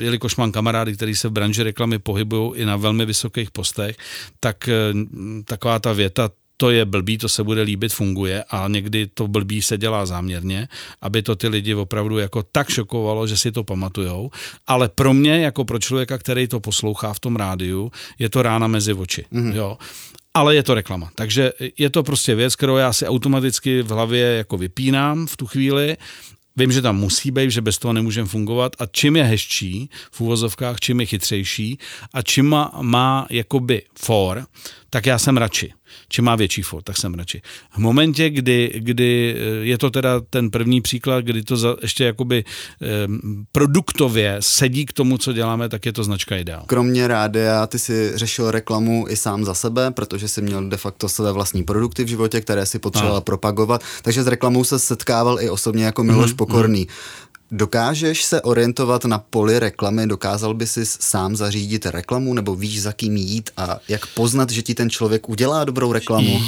jelikož mám kamarády, kteří se v branži reklamy pohybují i na velmi vysokých postech, tak eh, taková ta věta, to je blbý, to se bude líbit, funguje a někdy to blbý se dělá záměrně, aby to ty lidi opravdu jako tak šokovalo, že si to pamatujou. Ale pro mě, jako pro člověka, který to poslouchá v tom rádiu, je to rána mezi oči. Mm-hmm. Jo ale je to reklama. Takže je to prostě věc, kterou já si automaticky v hlavě jako vypínám v tu chvíli Vím, že tam musí být, že bez toho nemůžeme fungovat. A čím je hezčí v úvozovkách, čím je chytřejší a čím má, má jakoby for, tak já jsem radši. Čím má větší for, tak jsem radši. V momentě, kdy, kdy eh, je to teda ten první příklad, kdy to za, ještě jakoby eh, produktově sedí k tomu, co děláme, tak je to značka ideál. Kromě rádia, ty si řešil reklamu i sám za sebe, protože si měl de facto své vlastní produkty v životě, které si potřeboval propagovat, takže s reklamou se setkával i osobně jako Miloš mm-hmm. Pokorný. Dokážeš se orientovat na poli reklamy? Dokázal by si sám zařídit reklamu nebo víš, za kým jít a jak poznat, že ti ten člověk udělá dobrou reklamu?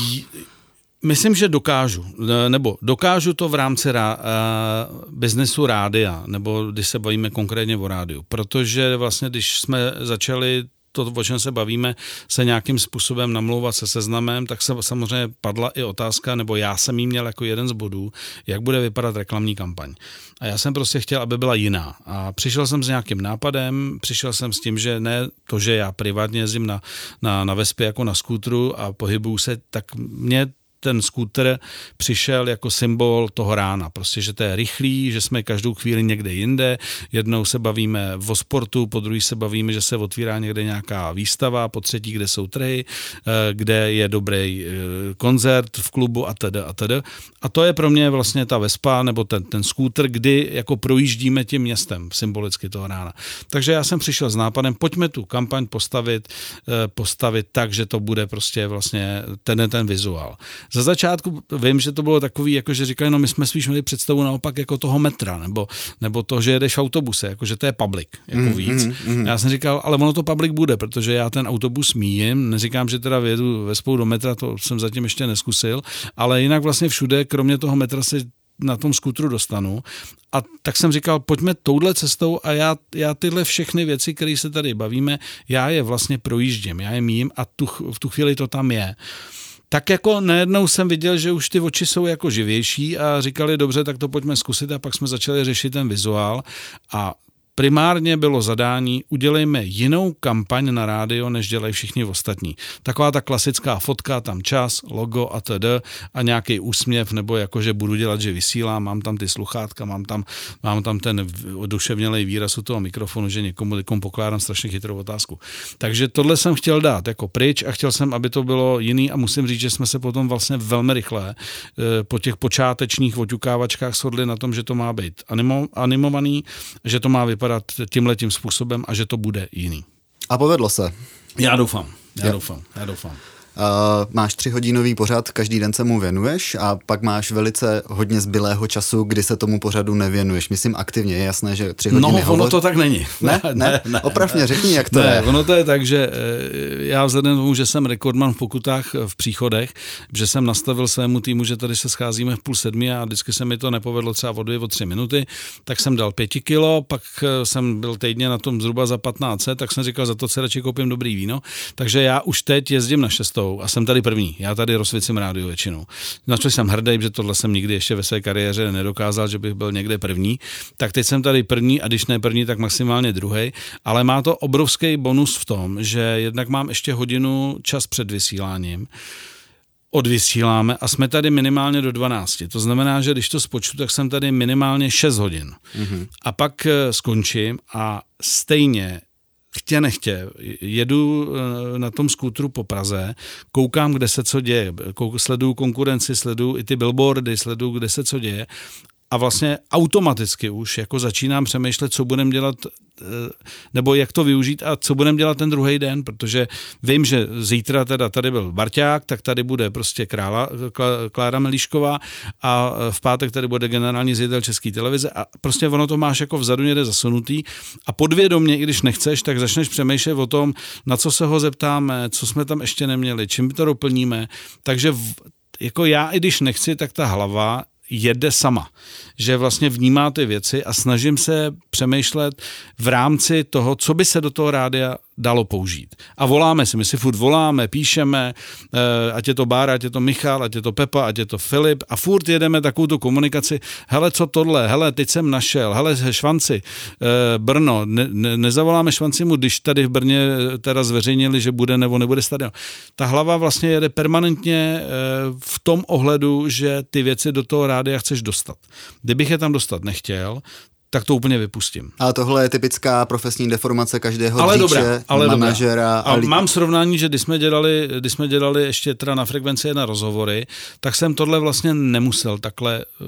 Myslím, že dokážu, nebo dokážu to v rámci rá, uh, biznesu rádia, nebo když se bavíme konkrétně o rádiu, protože vlastně, když jsme začali to, o čem se bavíme, se nějakým způsobem namlouvat se seznamem, tak se samozřejmě padla i otázka, nebo já jsem jí měl jako jeden z bodů, jak bude vypadat reklamní kampaň. A já jsem prostě chtěl, aby byla jiná. A přišel jsem s nějakým nápadem, přišel jsem s tím, že ne to, že já privátně jezdím na, na, na Vespě jako na skútru a pohybuju se, tak mě ten skúter přišel jako symbol toho rána. Prostě, že to je rychlý, že jsme každou chvíli někde jinde. Jednou se bavíme o sportu, po druhý se bavíme, že se otvírá někde nějaká výstava, po třetí, kde jsou trhy, eh, kde je dobrý eh, koncert v klubu a tedy a tedy. A to je pro mě vlastně ta Vespa nebo ten, ten skúter, kdy jako projíždíme tím městem symbolicky toho rána. Takže já jsem přišel s nápadem, pojďme tu kampaň postavit, eh, postavit tak, že to bude prostě vlastně ten, ten vizuál. Za začátku vím, že to bylo takový, jako že říkali, no my jsme spíš měli představu naopak jako toho metra, nebo, nebo to, že jedeš v autobuse, jako že to je public, jako mm, víc. Mm, mm. Já jsem říkal, ale ono to public bude, protože já ten autobus míjím, neříkám, že teda vědu ve spolu do metra, to jsem zatím ještě neskusil, ale jinak vlastně všude, kromě toho metra si na tom skutru dostanu. A tak jsem říkal, pojďme touhle cestou a já, já tyhle všechny věci, které se tady bavíme, já je vlastně projíždím, já je mím a tu, v tu chvíli to tam je tak jako najednou jsem viděl, že už ty oči jsou jako živější a říkali, dobře, tak to pojďme zkusit. A pak jsme začali řešit ten vizuál a primárně bylo zadání, udělejme jinou kampaň na rádio, než dělají všichni ostatní. Taková ta klasická fotka, tam čas, logo a td. a nějaký úsměv, nebo jako, že budu dělat, že vysílám, mám tam ty sluchátka, mám tam, mám tam ten oduševnělej výraz u toho mikrofonu, že někomu, někomu pokládám strašně chytrou otázku. Takže tohle jsem chtěl dát jako pryč a chtěl jsem, aby to bylo jiný a musím říct, že jsme se potom vlastně velmi rychle eh, po těch počátečních oťukávačkách shodli na tom, že to má být animo, animovaný, že to má vypadat vypadat tímhle tím způsobem a že to bude jiný. A povedlo se. Já doufám, já jo. doufám, já doufám. Uh, máš třihodinový pořad, každý den se mu věnuješ a pak máš velice hodně zbylého času, kdy se tomu pořadu nevěnuješ. Myslím aktivně, je jasné, že tři hodiny No, ono hovor... to tak není. Ne, [LAUGHS] ne, ne, ne opravně, řekni, jak to ne, je. ono to je tak, že eh, já vzhledem tomu, že jsem rekordman v pokutách v příchodech, že jsem nastavil svému týmu, že tady se scházíme v půl sedmi a vždycky se mi to nepovedlo třeba o dvě, o tři minuty, tak jsem dal pěti kilo, pak eh, jsem byl týdně na tom zhruba za 15, tak jsem říkal, za to se radši koupím dobrý víno. Takže já už teď jezdím na šestou a jsem tady první. Já tady rozsvěcím rádio většinou. Na co jsem hrdý, že tohle jsem nikdy ještě ve své kariéře nedokázal, že bych byl někde první. Tak teď jsem tady první a když ne první, tak maximálně druhý. Ale má to obrovský bonus v tom, že jednak mám ještě hodinu čas před vysíláním odvysíláme a jsme tady minimálně do 12. To znamená, že když to spočtu, tak jsem tady minimálně 6 hodin. Mm-hmm. A pak eh, skončím a stejně chtě nechtě, jedu eh, na tom skútru po Praze, koukám, kde se co děje, sleduju konkurenci, sleduju i ty billboardy, sleduju, kde se co děje a vlastně automaticky už jako začínám přemýšlet, co budeme dělat Eh, nebo jak to využít a co budeme dělat ten druhý den, protože vím, že zítra teda tady byl Barťák, tak tady bude prostě krála, Klára Melíšková a eh, v pátek tady bude generální ředitel České televize a prostě ono to máš jako vzadu někde zasunutý a podvědomě, i když nechceš, tak začneš přemýšlet o tom, na co se ho zeptáme, co jsme tam ještě neměli, čím to doplníme, takže v, jako já, i když nechci, tak ta hlava jede sama. Že vlastně vnímá ty věci a snažím se přemýšlet v rámci toho, co by se do toho rádia dalo použít. A voláme si, my si furt voláme, píšeme, eh, ať je to Bára, ať je to Michal, ať je to Pepa, ať je to Filip a furt jedeme takovou tu komunikaci, hele, co tohle, hele, teď jsem našel, hele, švanci, eh, Brno, ne, ne, nezavoláme švanci mu, když tady v Brně eh, teda zveřejnili, že bude nebo nebude stadion. Ta hlava vlastně jede permanentně v tom ohledu, že ty věci do toho rádia chceš dostat. Kdybych je tam dostat nechtěl, tak to úplně vypustím. A tohle je typická profesní deformace každého ale dříče, dobrá, ale manažera. Dobrá. A, a mám srovnání, že když jsme, dělali, když jsme dělali ještě teda na frekvenci jedna rozhovory, tak jsem tohle vlastně nemusel takhle uh,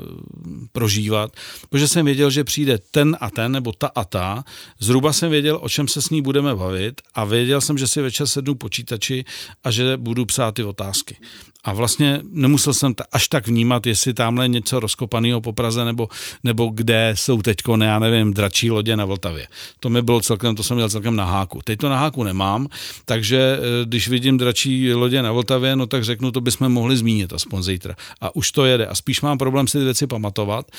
prožívat, protože jsem věděl, že přijde ten a ten, nebo ta a ta. Zhruba jsem věděl, o čem se s ní budeme bavit a věděl jsem, že si večer sednu počítači a že budu psát ty otázky. A vlastně nemusel jsem ta, až tak vnímat, jestli tamhle něco rozkopaného po Praze, nebo, nebo kde jsou teď, já nevím, dračí lodě na Vltavě. To mi bylo celkem, to jsem měl celkem na háku. Teď to na háku nemám, takže eh, když vidím dračí lodě na Vltavě, no tak řeknu, to bychom mohli zmínit aspoň zítra. A už to jede. A spíš mám problém si ty věci pamatovat,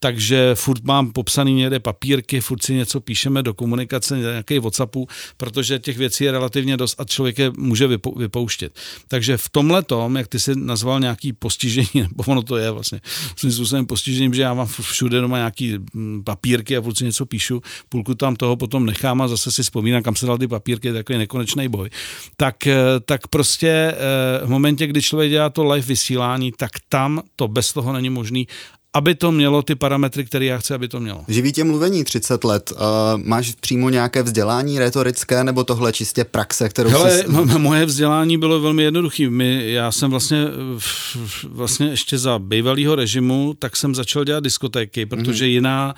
takže furt mám popsaný někde papírky, furt si něco píšeme do komunikace, nějaký WhatsAppu, protože těch věcí je relativně dost a člověk je může vypouštět. Takže v tomhle tom, jak ty jsi nazval nějaký postižení, [LAUGHS] nebo ono to je vlastně svým způsobem postižením, že já mám všude doma nějaký mm, papírky a prostě něco píšu, půlku tam toho potom nechám a zase si vzpomínám, kam se dal ty papírky, takový nekonečný boj. Tak, eh, tak prostě eh, v momentě, kdy člověk dělá to live vysílání, tak tam to bez toho není možný aby to mělo ty parametry, které já chci, aby to mělo. Živí tě mluvení 30 let. Uh, máš přímo nějaké vzdělání retorické nebo tohle čistě praxe, kterou Hele, jsi... moje vzdělání bylo velmi jednoduché. já jsem vlastně, vlastně ještě za bývalého režimu, tak jsem začal dělat diskotéky, protože mm-hmm. jiná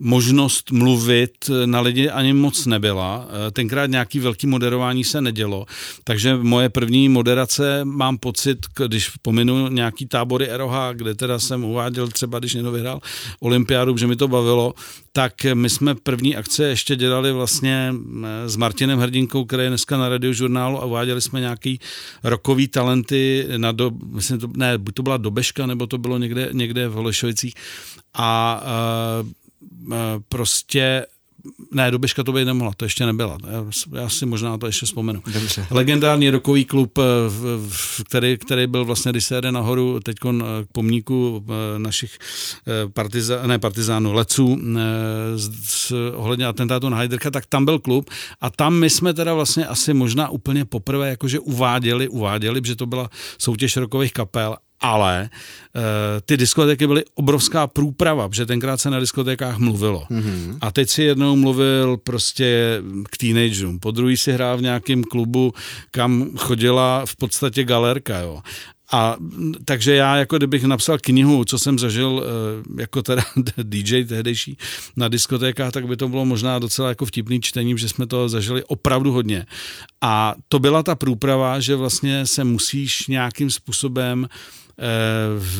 možnost mluvit na lidi ani moc nebyla. Eh, tenkrát nějaký velký moderování se nedělo, takže moje první moderace, mám pocit, když pominu nějaký tábory ROH, kde teda jsem uváděl třeba, když někdo vyhrál olympiádu, že mi to bavilo, tak my jsme první akce ještě dělali vlastně eh, s Martinem Hrdinkou, který je dneska na radiožurnálu a uváděli jsme nějaký rokový talenty na do, myslím, to, ne, buď to byla Dobeška, nebo to bylo někde, někde v Holešovicích a uh, prostě ne, Dobeška to by nemohla, to ještě nebyla. Já, já si možná to ještě vzpomenu. Dobře. Legendární rokový klub, eh, který, který byl vlastně, když se jede nahoru teď k pomníku eh, našich partiza, ne, partizánů, leců z, z, ohledně atentátu na Heidrcha, tak tam byl klub a tam my jsme teda vlastně asi možná úplně poprvé jakože uváděli, uváděli, že to byla soutěž rokových kapel ale uh, ty diskotéky byly obrovská průprava, protože tenkrát se na diskotékách mluvilo. Mm-hmm. A teď si jednou mluvil prostě k teenagerům, po druhý si hrál v nějakém klubu, kam chodila v podstatě galerka, jo. A takže já, jako kdybych napsal knihu, co jsem zažil eh, jako teda [LAUGHS] DJ tehdejší na diskotékách, tak by to bylo možná docela jako vtipný čtením, že jsme to zažili opravdu hodně. A to byla ta průprava, že vlastně se musíš nějakým způsobem Eh,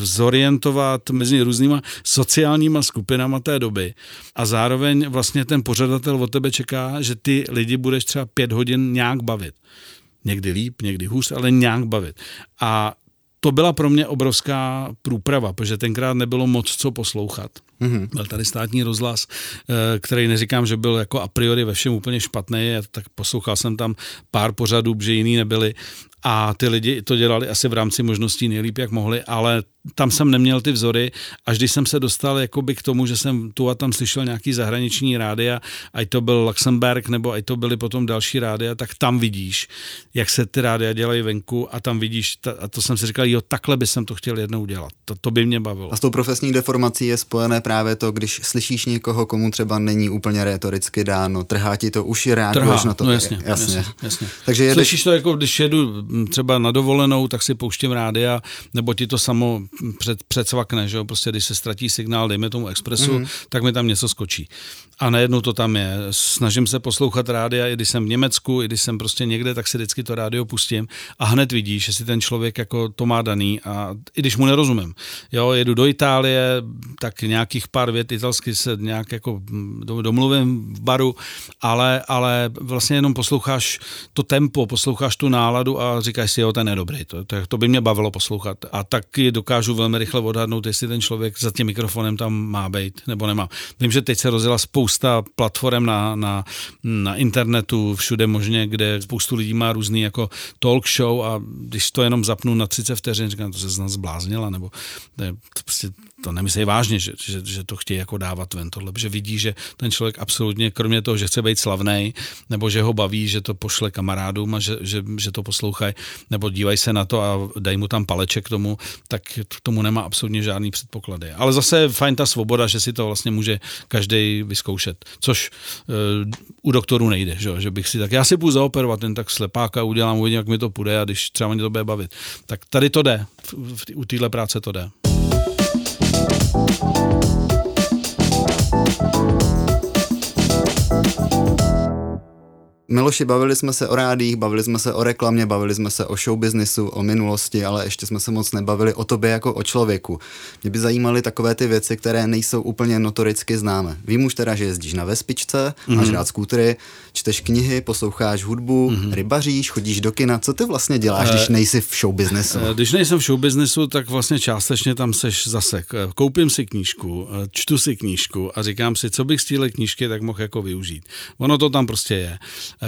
zorientovat mezi různýma sociálníma skupinama té doby a zároveň vlastně ten pořadatel od tebe čeká, že ty lidi budeš třeba pět hodin nějak bavit. Někdy líp, někdy hůř, ale nějak bavit. A to byla pro mě obrovská průprava, protože tenkrát nebylo moc co poslouchat. Mm-hmm. Byl tady státní rozhlas, eh, který neříkám, že byl jako a priori ve všem úplně špatný, tak poslouchal jsem tam pár pořadů, že jiný nebyli a ty lidi to dělali asi v rámci možností nejlíp, jak mohli, ale tam jsem neměl ty vzory, až když jsem se dostal jakoby k tomu, že jsem tu a tam slyšel nějaký zahraniční rádia, ať to byl Luxemburg, nebo ať to byly potom další rádia, tak tam vidíš, jak se ty rádia dělají venku a tam vidíš, a to jsem si říkal, jo, takhle by jsem to chtěl jednou dělat. To, to by mě bavilo. A s tou profesní deformací je spojené právě to, když slyšíš někoho, komu třeba není úplně retoricky dáno, trhá ti to uši, reaguješ na to. No jasně, jasně. jasně, jasně. Takže jedeš... Slyšíš to jako, když jedu třeba na dovolenou, tak si pouštím rádia, nebo ti to samo před, předsvakne, že jo, prostě když se ztratí signál, dejme tomu expresu, mm. tak mi tam něco skočí. A najednou to tam je. Snažím se poslouchat rádia, i když jsem v Německu, i když jsem prostě někde, tak si vždycky to rádio pustím a hned vidíš, že si ten člověk jako to má daný a i když mu nerozumím. Jo, jedu do Itálie, tak nějakých pár vět italsky se nějak jako domluvím v baru, ale, ale vlastně jenom posloucháš to tempo, posloucháš tu náladu a říkáš si, jo, ten je dobrý, to, to, to by mě bavilo poslouchat. A taky dokážu velmi rychle odhadnout, jestli ten člověk za tím mikrofonem tam má být nebo nemá. Vím, že teď se rozjela spousta platform na, na, na internetu, všude možně, kde spoustu lidí má různý jako talk show a když to jenom zapnu na 30 vteřin, říkám, to se z nás zbláznila, nebo to, je, to prostě to nemyslí vážně, že, že, že to chtějí jako dávat ven tohle, protože vidí, že ten člověk absolutně, kromě toho, že chce být slavný, nebo že ho baví, že to pošle kamarádům a že, že, že to poslouchají, nebo dívají se na to a dají mu tam paleček k tomu, tak k tomu nemá absolutně žádný předpoklady. Ale zase je fajn ta svoboda, že si to vlastně může každý vyzkoušet, což uh, u doktorů nejde, že, že bych si tak, já si půjdu zaoperovat ten tak slepáka, udělám, uvidím, jak mi to půjde a když třeba mě to bude bavit. Tak tady to jde, u téhle práce to jde. Miloši, bavili jsme se o rádích, bavili jsme se o reklamě, bavili jsme se o showbiznisu, o minulosti, ale ještě jsme se moc nebavili o tobě jako o člověku. Mě by zajímaly takové ty věci, které nejsou úplně notoricky známé. Vím už teda, že jezdíš na vespičce, mm-hmm. máš rád skútry, čteš knihy, posloucháš hudbu, mm-hmm. rybaříš, chodíš do kina. Co ty vlastně děláš, když eh, nejsi v showbiznesu? Eh, když nejsem v showbiznesu, tak vlastně částečně tam seš zase. Koupím si knížku, eh, čtu si knížku a říkám si, co bych z téhle knížky tak mohl jako využít. Ono to tam prostě je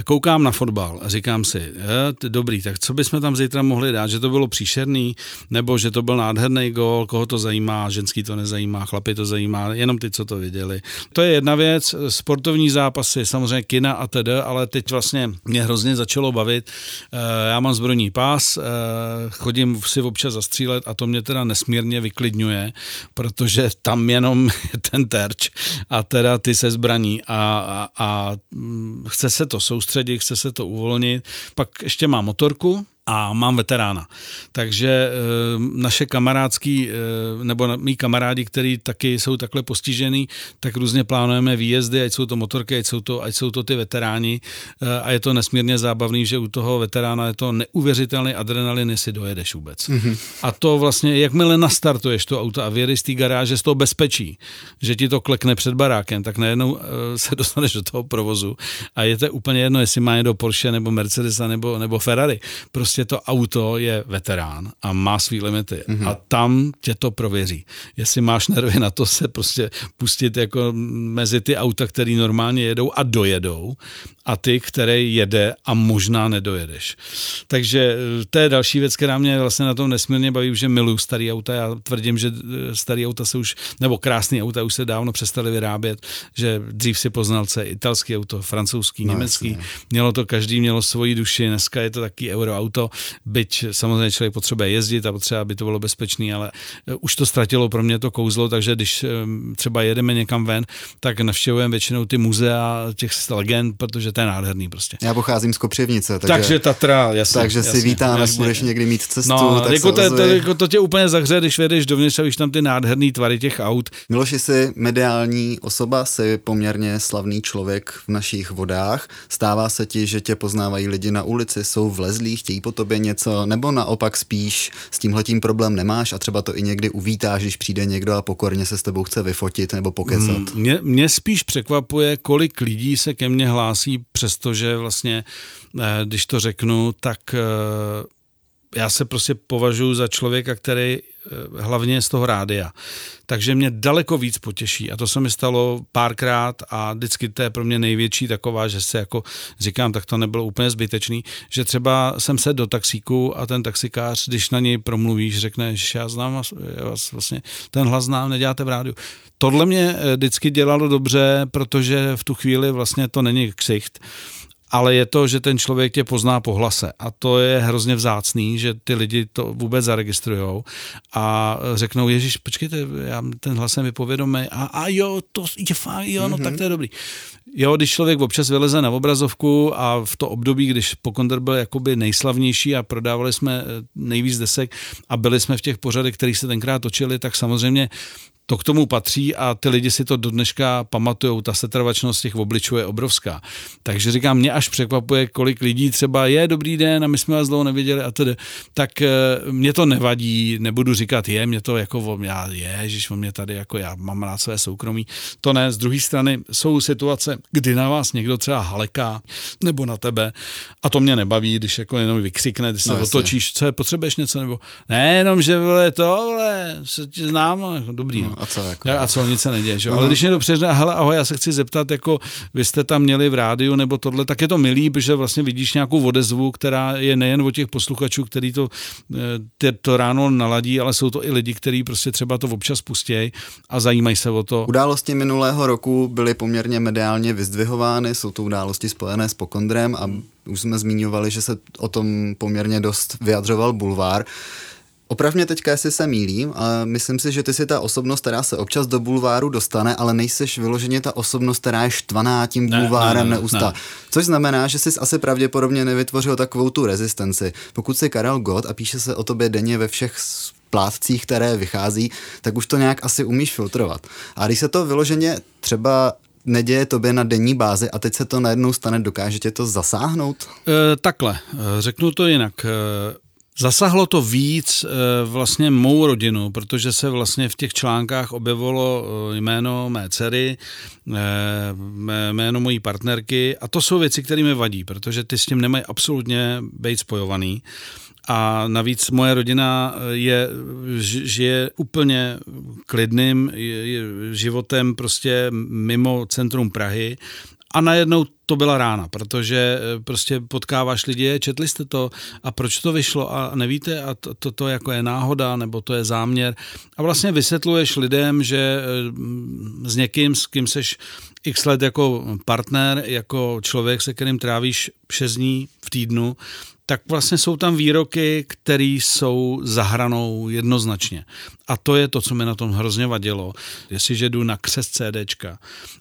koukám na fotbal a říkám si, je, dobrý, tak co bychom tam zítra mohli dát, že to bylo příšerný, nebo že to byl nádherný gol, koho to zajímá, ženský to nezajímá, chlapi to zajímá, jenom ty, co to viděli. To je jedna věc, sportovní zápasy, samozřejmě kina a tedy, ale teď vlastně mě hrozně začalo bavit. Eh, já mám zbrojní pás, eh, chodím si občas zastřílet a to mě teda nesmírně vyklidňuje, protože tam jenom [LAUGHS] je ten terč a teda ty se zbraní a, a, a mm, chce se to soustředit soustředit, chce se to uvolnit. Pak ještě má motorku, a mám veterána. Takže e, naše kamarádský, e, nebo mý kamarádi, kteří taky jsou takhle postižený, tak různě plánujeme výjezdy, ať jsou to motorky, ať jsou to, ať jsou to ty veteráni e, a je to nesmírně zábavný, že u toho veterána je to neuvěřitelný adrenalin, jestli dojedeš vůbec. Mm-hmm. A to vlastně, jakmile nastartuješ to auto a vyjedeš z té garáže z toho bezpečí, že ti to klekne před barákem, tak najednou e, se [LAUGHS] dostaneš do toho provozu a je to úplně jedno, jestli má do Porsche nebo Mercedesa nebo, nebo Ferrari. Prostě prostě to auto je veterán a má svý limity mm-hmm. a tam tě to prověří. Jestli máš nervy na to se prostě pustit jako mezi ty auta, které normálně jedou a dojedou a ty, které jede a možná nedojedeš. Takže eh, to je další věc, která mě vlastně na tom nesmírně baví, že miluju starý auta. Já tvrdím, že eh, starý auta se už, nebo krásný auta už se dávno přestali vyrábět, že dřív si poznal se italský auto, francouzský, no, německý. Jasně. Mělo to každý, mělo svoji duši, dneska je to taky euroauto, byť samozřejmě člověk potřebuje jezdit a potřeba, aby to bylo bezpečný, ale eh, už to ztratilo pro mě to kouzlo, takže když třeba jedeme někam ven, tak navštěvujeme většinou ty muzea těch legend, protože to je nádherný prostě. Já pocházím z Kopřivnice, takže, takže Tatra, jasně. Takže jasně, si vítám, až budeš někdy mít cestu. No, tak jako, to, to, jako to tě úplně zahře, když vedeš dovnitř a víš tam ty nádherný tvary těch aut. Miloši jsi mediální osoba, jsi poměrně slavný člověk v našich vodách. Stává se ti, že tě poznávají lidi na ulici, jsou vlezlí, chtějí po tobě něco, nebo naopak spíš s tímhletím problém nemáš a třeba to i někdy uvítáš, když přijde někdo a pokorně se s tebou chce vyfotit nebo pokecat. Mě, mě spíš překvapuje, kolik lidí se ke mně hlásí přestože vlastně, eh, když to řeknu, tak eh, já se prostě považuji za člověka, který eh, hlavně z toho rádia. Takže mě daleko víc potěší a to se mi stalo párkrát a vždycky to je pro mě největší taková, že se jako říkám, tak to nebylo úplně zbytečný, že třeba jsem se do taxíku a ten taxikář, když na něj promluvíš, řekne, že já znám vás, já vás vlastně ten hlas znám, neděláte v rádiu. Tohle mě vždycky dělalo dobře, protože v tu chvíli vlastně to není ksicht, ale je to, že ten člověk tě pozná po hlase a to je hrozně vzácný, že ty lidi to vůbec zaregistrujou a řeknou, Ježíš, počkejte, já ten hlas jsem vypovědomý a, a jo, to je fajn, jo, no mm-hmm. tak to je dobrý. Jo, když člověk občas vyleze na obrazovku a v to období, když Pokonder byl jakoby nejslavnější a prodávali jsme eh, nejvíc desek a byli jsme v těch pořadech, které se tenkrát točili, tak samozřejmě to k tomu patří a ty lidi si to do dneška pamatujou, ta setrvačnost těch obličů je obrovská. Takže říkám, mě až překvapuje, kolik lidí třeba je dobrý den a my jsme vás dlouho neviděli a tedy. Tak eh, mě to nevadí, nebudu říkat je, mě to jako, já je, že on mě tady jako já mám rád své soukromí. To ne, z druhé strany jsou situace, kdy na vás někdo třeba haleká nebo na tebe a to mě nebaví, když jako jenom vykřikne, když se no, otočíš, co je, potřebuješ něco nebo ne, jenom, že vole, tohle, se tě znám, no, jako dobrý. No. A co? Jako? A co, nic se neděje, že? No. Ale když někdo přeřne, hele, ahoj, já se chci zeptat, jako vy jste tam měli v rádiu nebo tohle, tak je to milý, protože vlastně vidíš nějakou odezvu, která je nejen o těch posluchačů, který to, eh, to ráno naladí, ale jsou to i lidi, kteří prostě třeba to občas pustějí a zajímají se o to. Události minulého roku byly poměrně mediálně vyzdvihovány, jsou to události spojené s Pokondrem a už jsme zmiňovali, že se o tom poměrně dost vyjadřoval bulvár. Opravdu mě teďka, jestli se mýlím, a myslím si, že ty jsi ta osobnost, která se občas do bulváru dostane, ale nejseš vyloženě ta osobnost, která je štvaná tím ne, bulvárem ne, ne, neustále. Ne. Což znamená, že jsi asi pravděpodobně nevytvořil takovou tu rezistenci. Pokud jsi Karel Gott a píše se o tobě denně ve všech plátcích, které vychází, tak už to nějak asi umíš filtrovat. A když se to vyloženě třeba neděje tobě na denní bázi a teď se to najednou stane, dokáže tě to zasáhnout? E, takhle, eh, řeknu to jinak. E, Zasahlo to víc eh, vlastně mou rodinu, protože se vlastně v těch článkách objevilo eh, jméno mé dcery, eh, jméno mojí partnerky a to jsou věci, které mi vadí, protože ty s tím nemají absolutně být spojovaný. A navíc moje rodina je, žije úplně klidným životem prostě mimo centrum Prahy a najednou to byla rána, protože eh, prostě potkáváš lidi, četli jste to? A proč to vyšlo? A nevíte? A to, to, to jako je náhoda nebo to je záměr? A vlastně vysvětluješ lidem, že eh, s někým, s kým seš x let jako partner, jako člověk, se kterým trávíš 6 dní v týdnu, tak vlastně jsou tam výroky, které jsou za hranou jednoznačně. A to je to, co mi na tom hrozně vadilo. Jestliže jdu na křes CDčka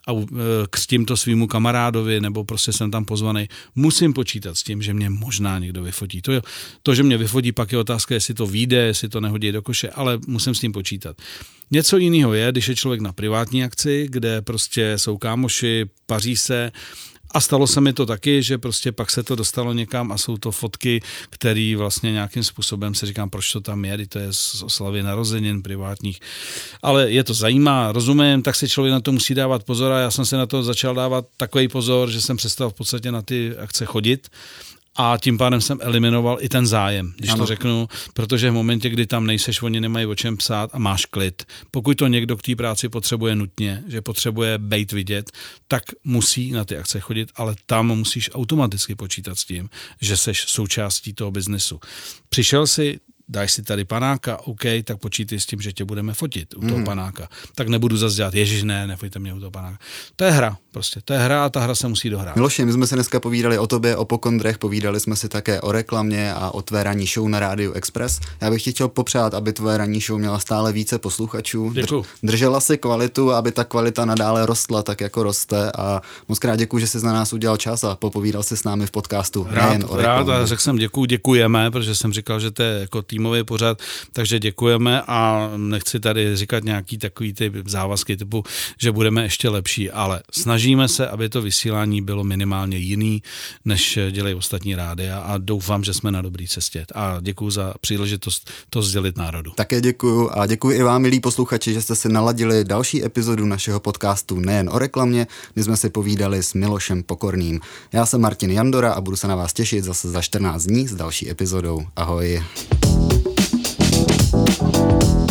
a e, křtím to svýmu kamarádovi, nebo prostě jsem tam pozvaný, musím počítat s tím, že mě možná někdo vyfotí. To, je, to, že mě vyfotí, pak je otázka, jestli to vyjde, jestli to nehodí do koše, ale musím s tím počítat. Něco jiného je, když je člověk na privátní akci, kde prostě jsou kámoši, paří se, a stalo se mi to taky, že prostě pak se to dostalo někam a jsou to fotky, které vlastně nějakým způsobem se říkám, proč to tam je, to je z oslavy narozenin privátních. Ale je to zajímá, rozumím, tak se člověk na to musí dávat pozor a já jsem se na to začal dávat takový pozor, že jsem přestal v podstatě na ty akce chodit a tím pádem jsem eliminoval i ten zájem, když ano. to řeknu, protože v momentě, kdy tam nejseš, oni nemají o čem psát a máš klid. Pokud to někdo k té práci potřebuje nutně, že potřebuje být vidět, tak musí na ty akce chodit, ale tam musíš automaticky počítat s tím, že seš součástí toho biznesu. Přišel si, dáš si tady panáka, OK, tak počítej s tím, že tě budeme fotit u toho mm. panáka. Tak nebudu zase dělat, ježiš, ne, nefoťte mě u toho panáka. To je hra, prostě, to je hra a ta hra se musí dohrát. Miloši, my jsme se dneska povídali o tobě, o pokondrech, povídali jsme si také o reklamě a o tvé ranní show na Rádiu Express. Já bych ti chtěl popřát, aby tvoje ranní show měla stále více posluchačů. Děkuju. Držela si kvalitu, aby ta kvalita nadále rostla tak, jako roste a moc krát děkuji, že jsi na nás udělal čas a popovídal si s námi v podcastu. Rád, rád a řekl jsem děkuji, děkujeme, protože jsem říkal, že to je jako týmový pořad, takže děkujeme a nechci tady říkat nějaký takový ty závazky typu, že budeme ještě lepší, ale snažíme se, aby to vysílání bylo minimálně jiný, než dělají ostatní rády a doufám, že jsme na dobré cestě. A děkuji za příležitost to sdělit národu. Také děkuji a děkuji i vám, milí posluchači, že jste si naladili další epizodu našeho podcastu nejen o reklamě, kdy jsme si povídali s Milošem Pokorným. Já jsem Martin Jandora a budu se na vás těšit zase za 14 dní s další epizodou. Ahoj. thank you Thank you.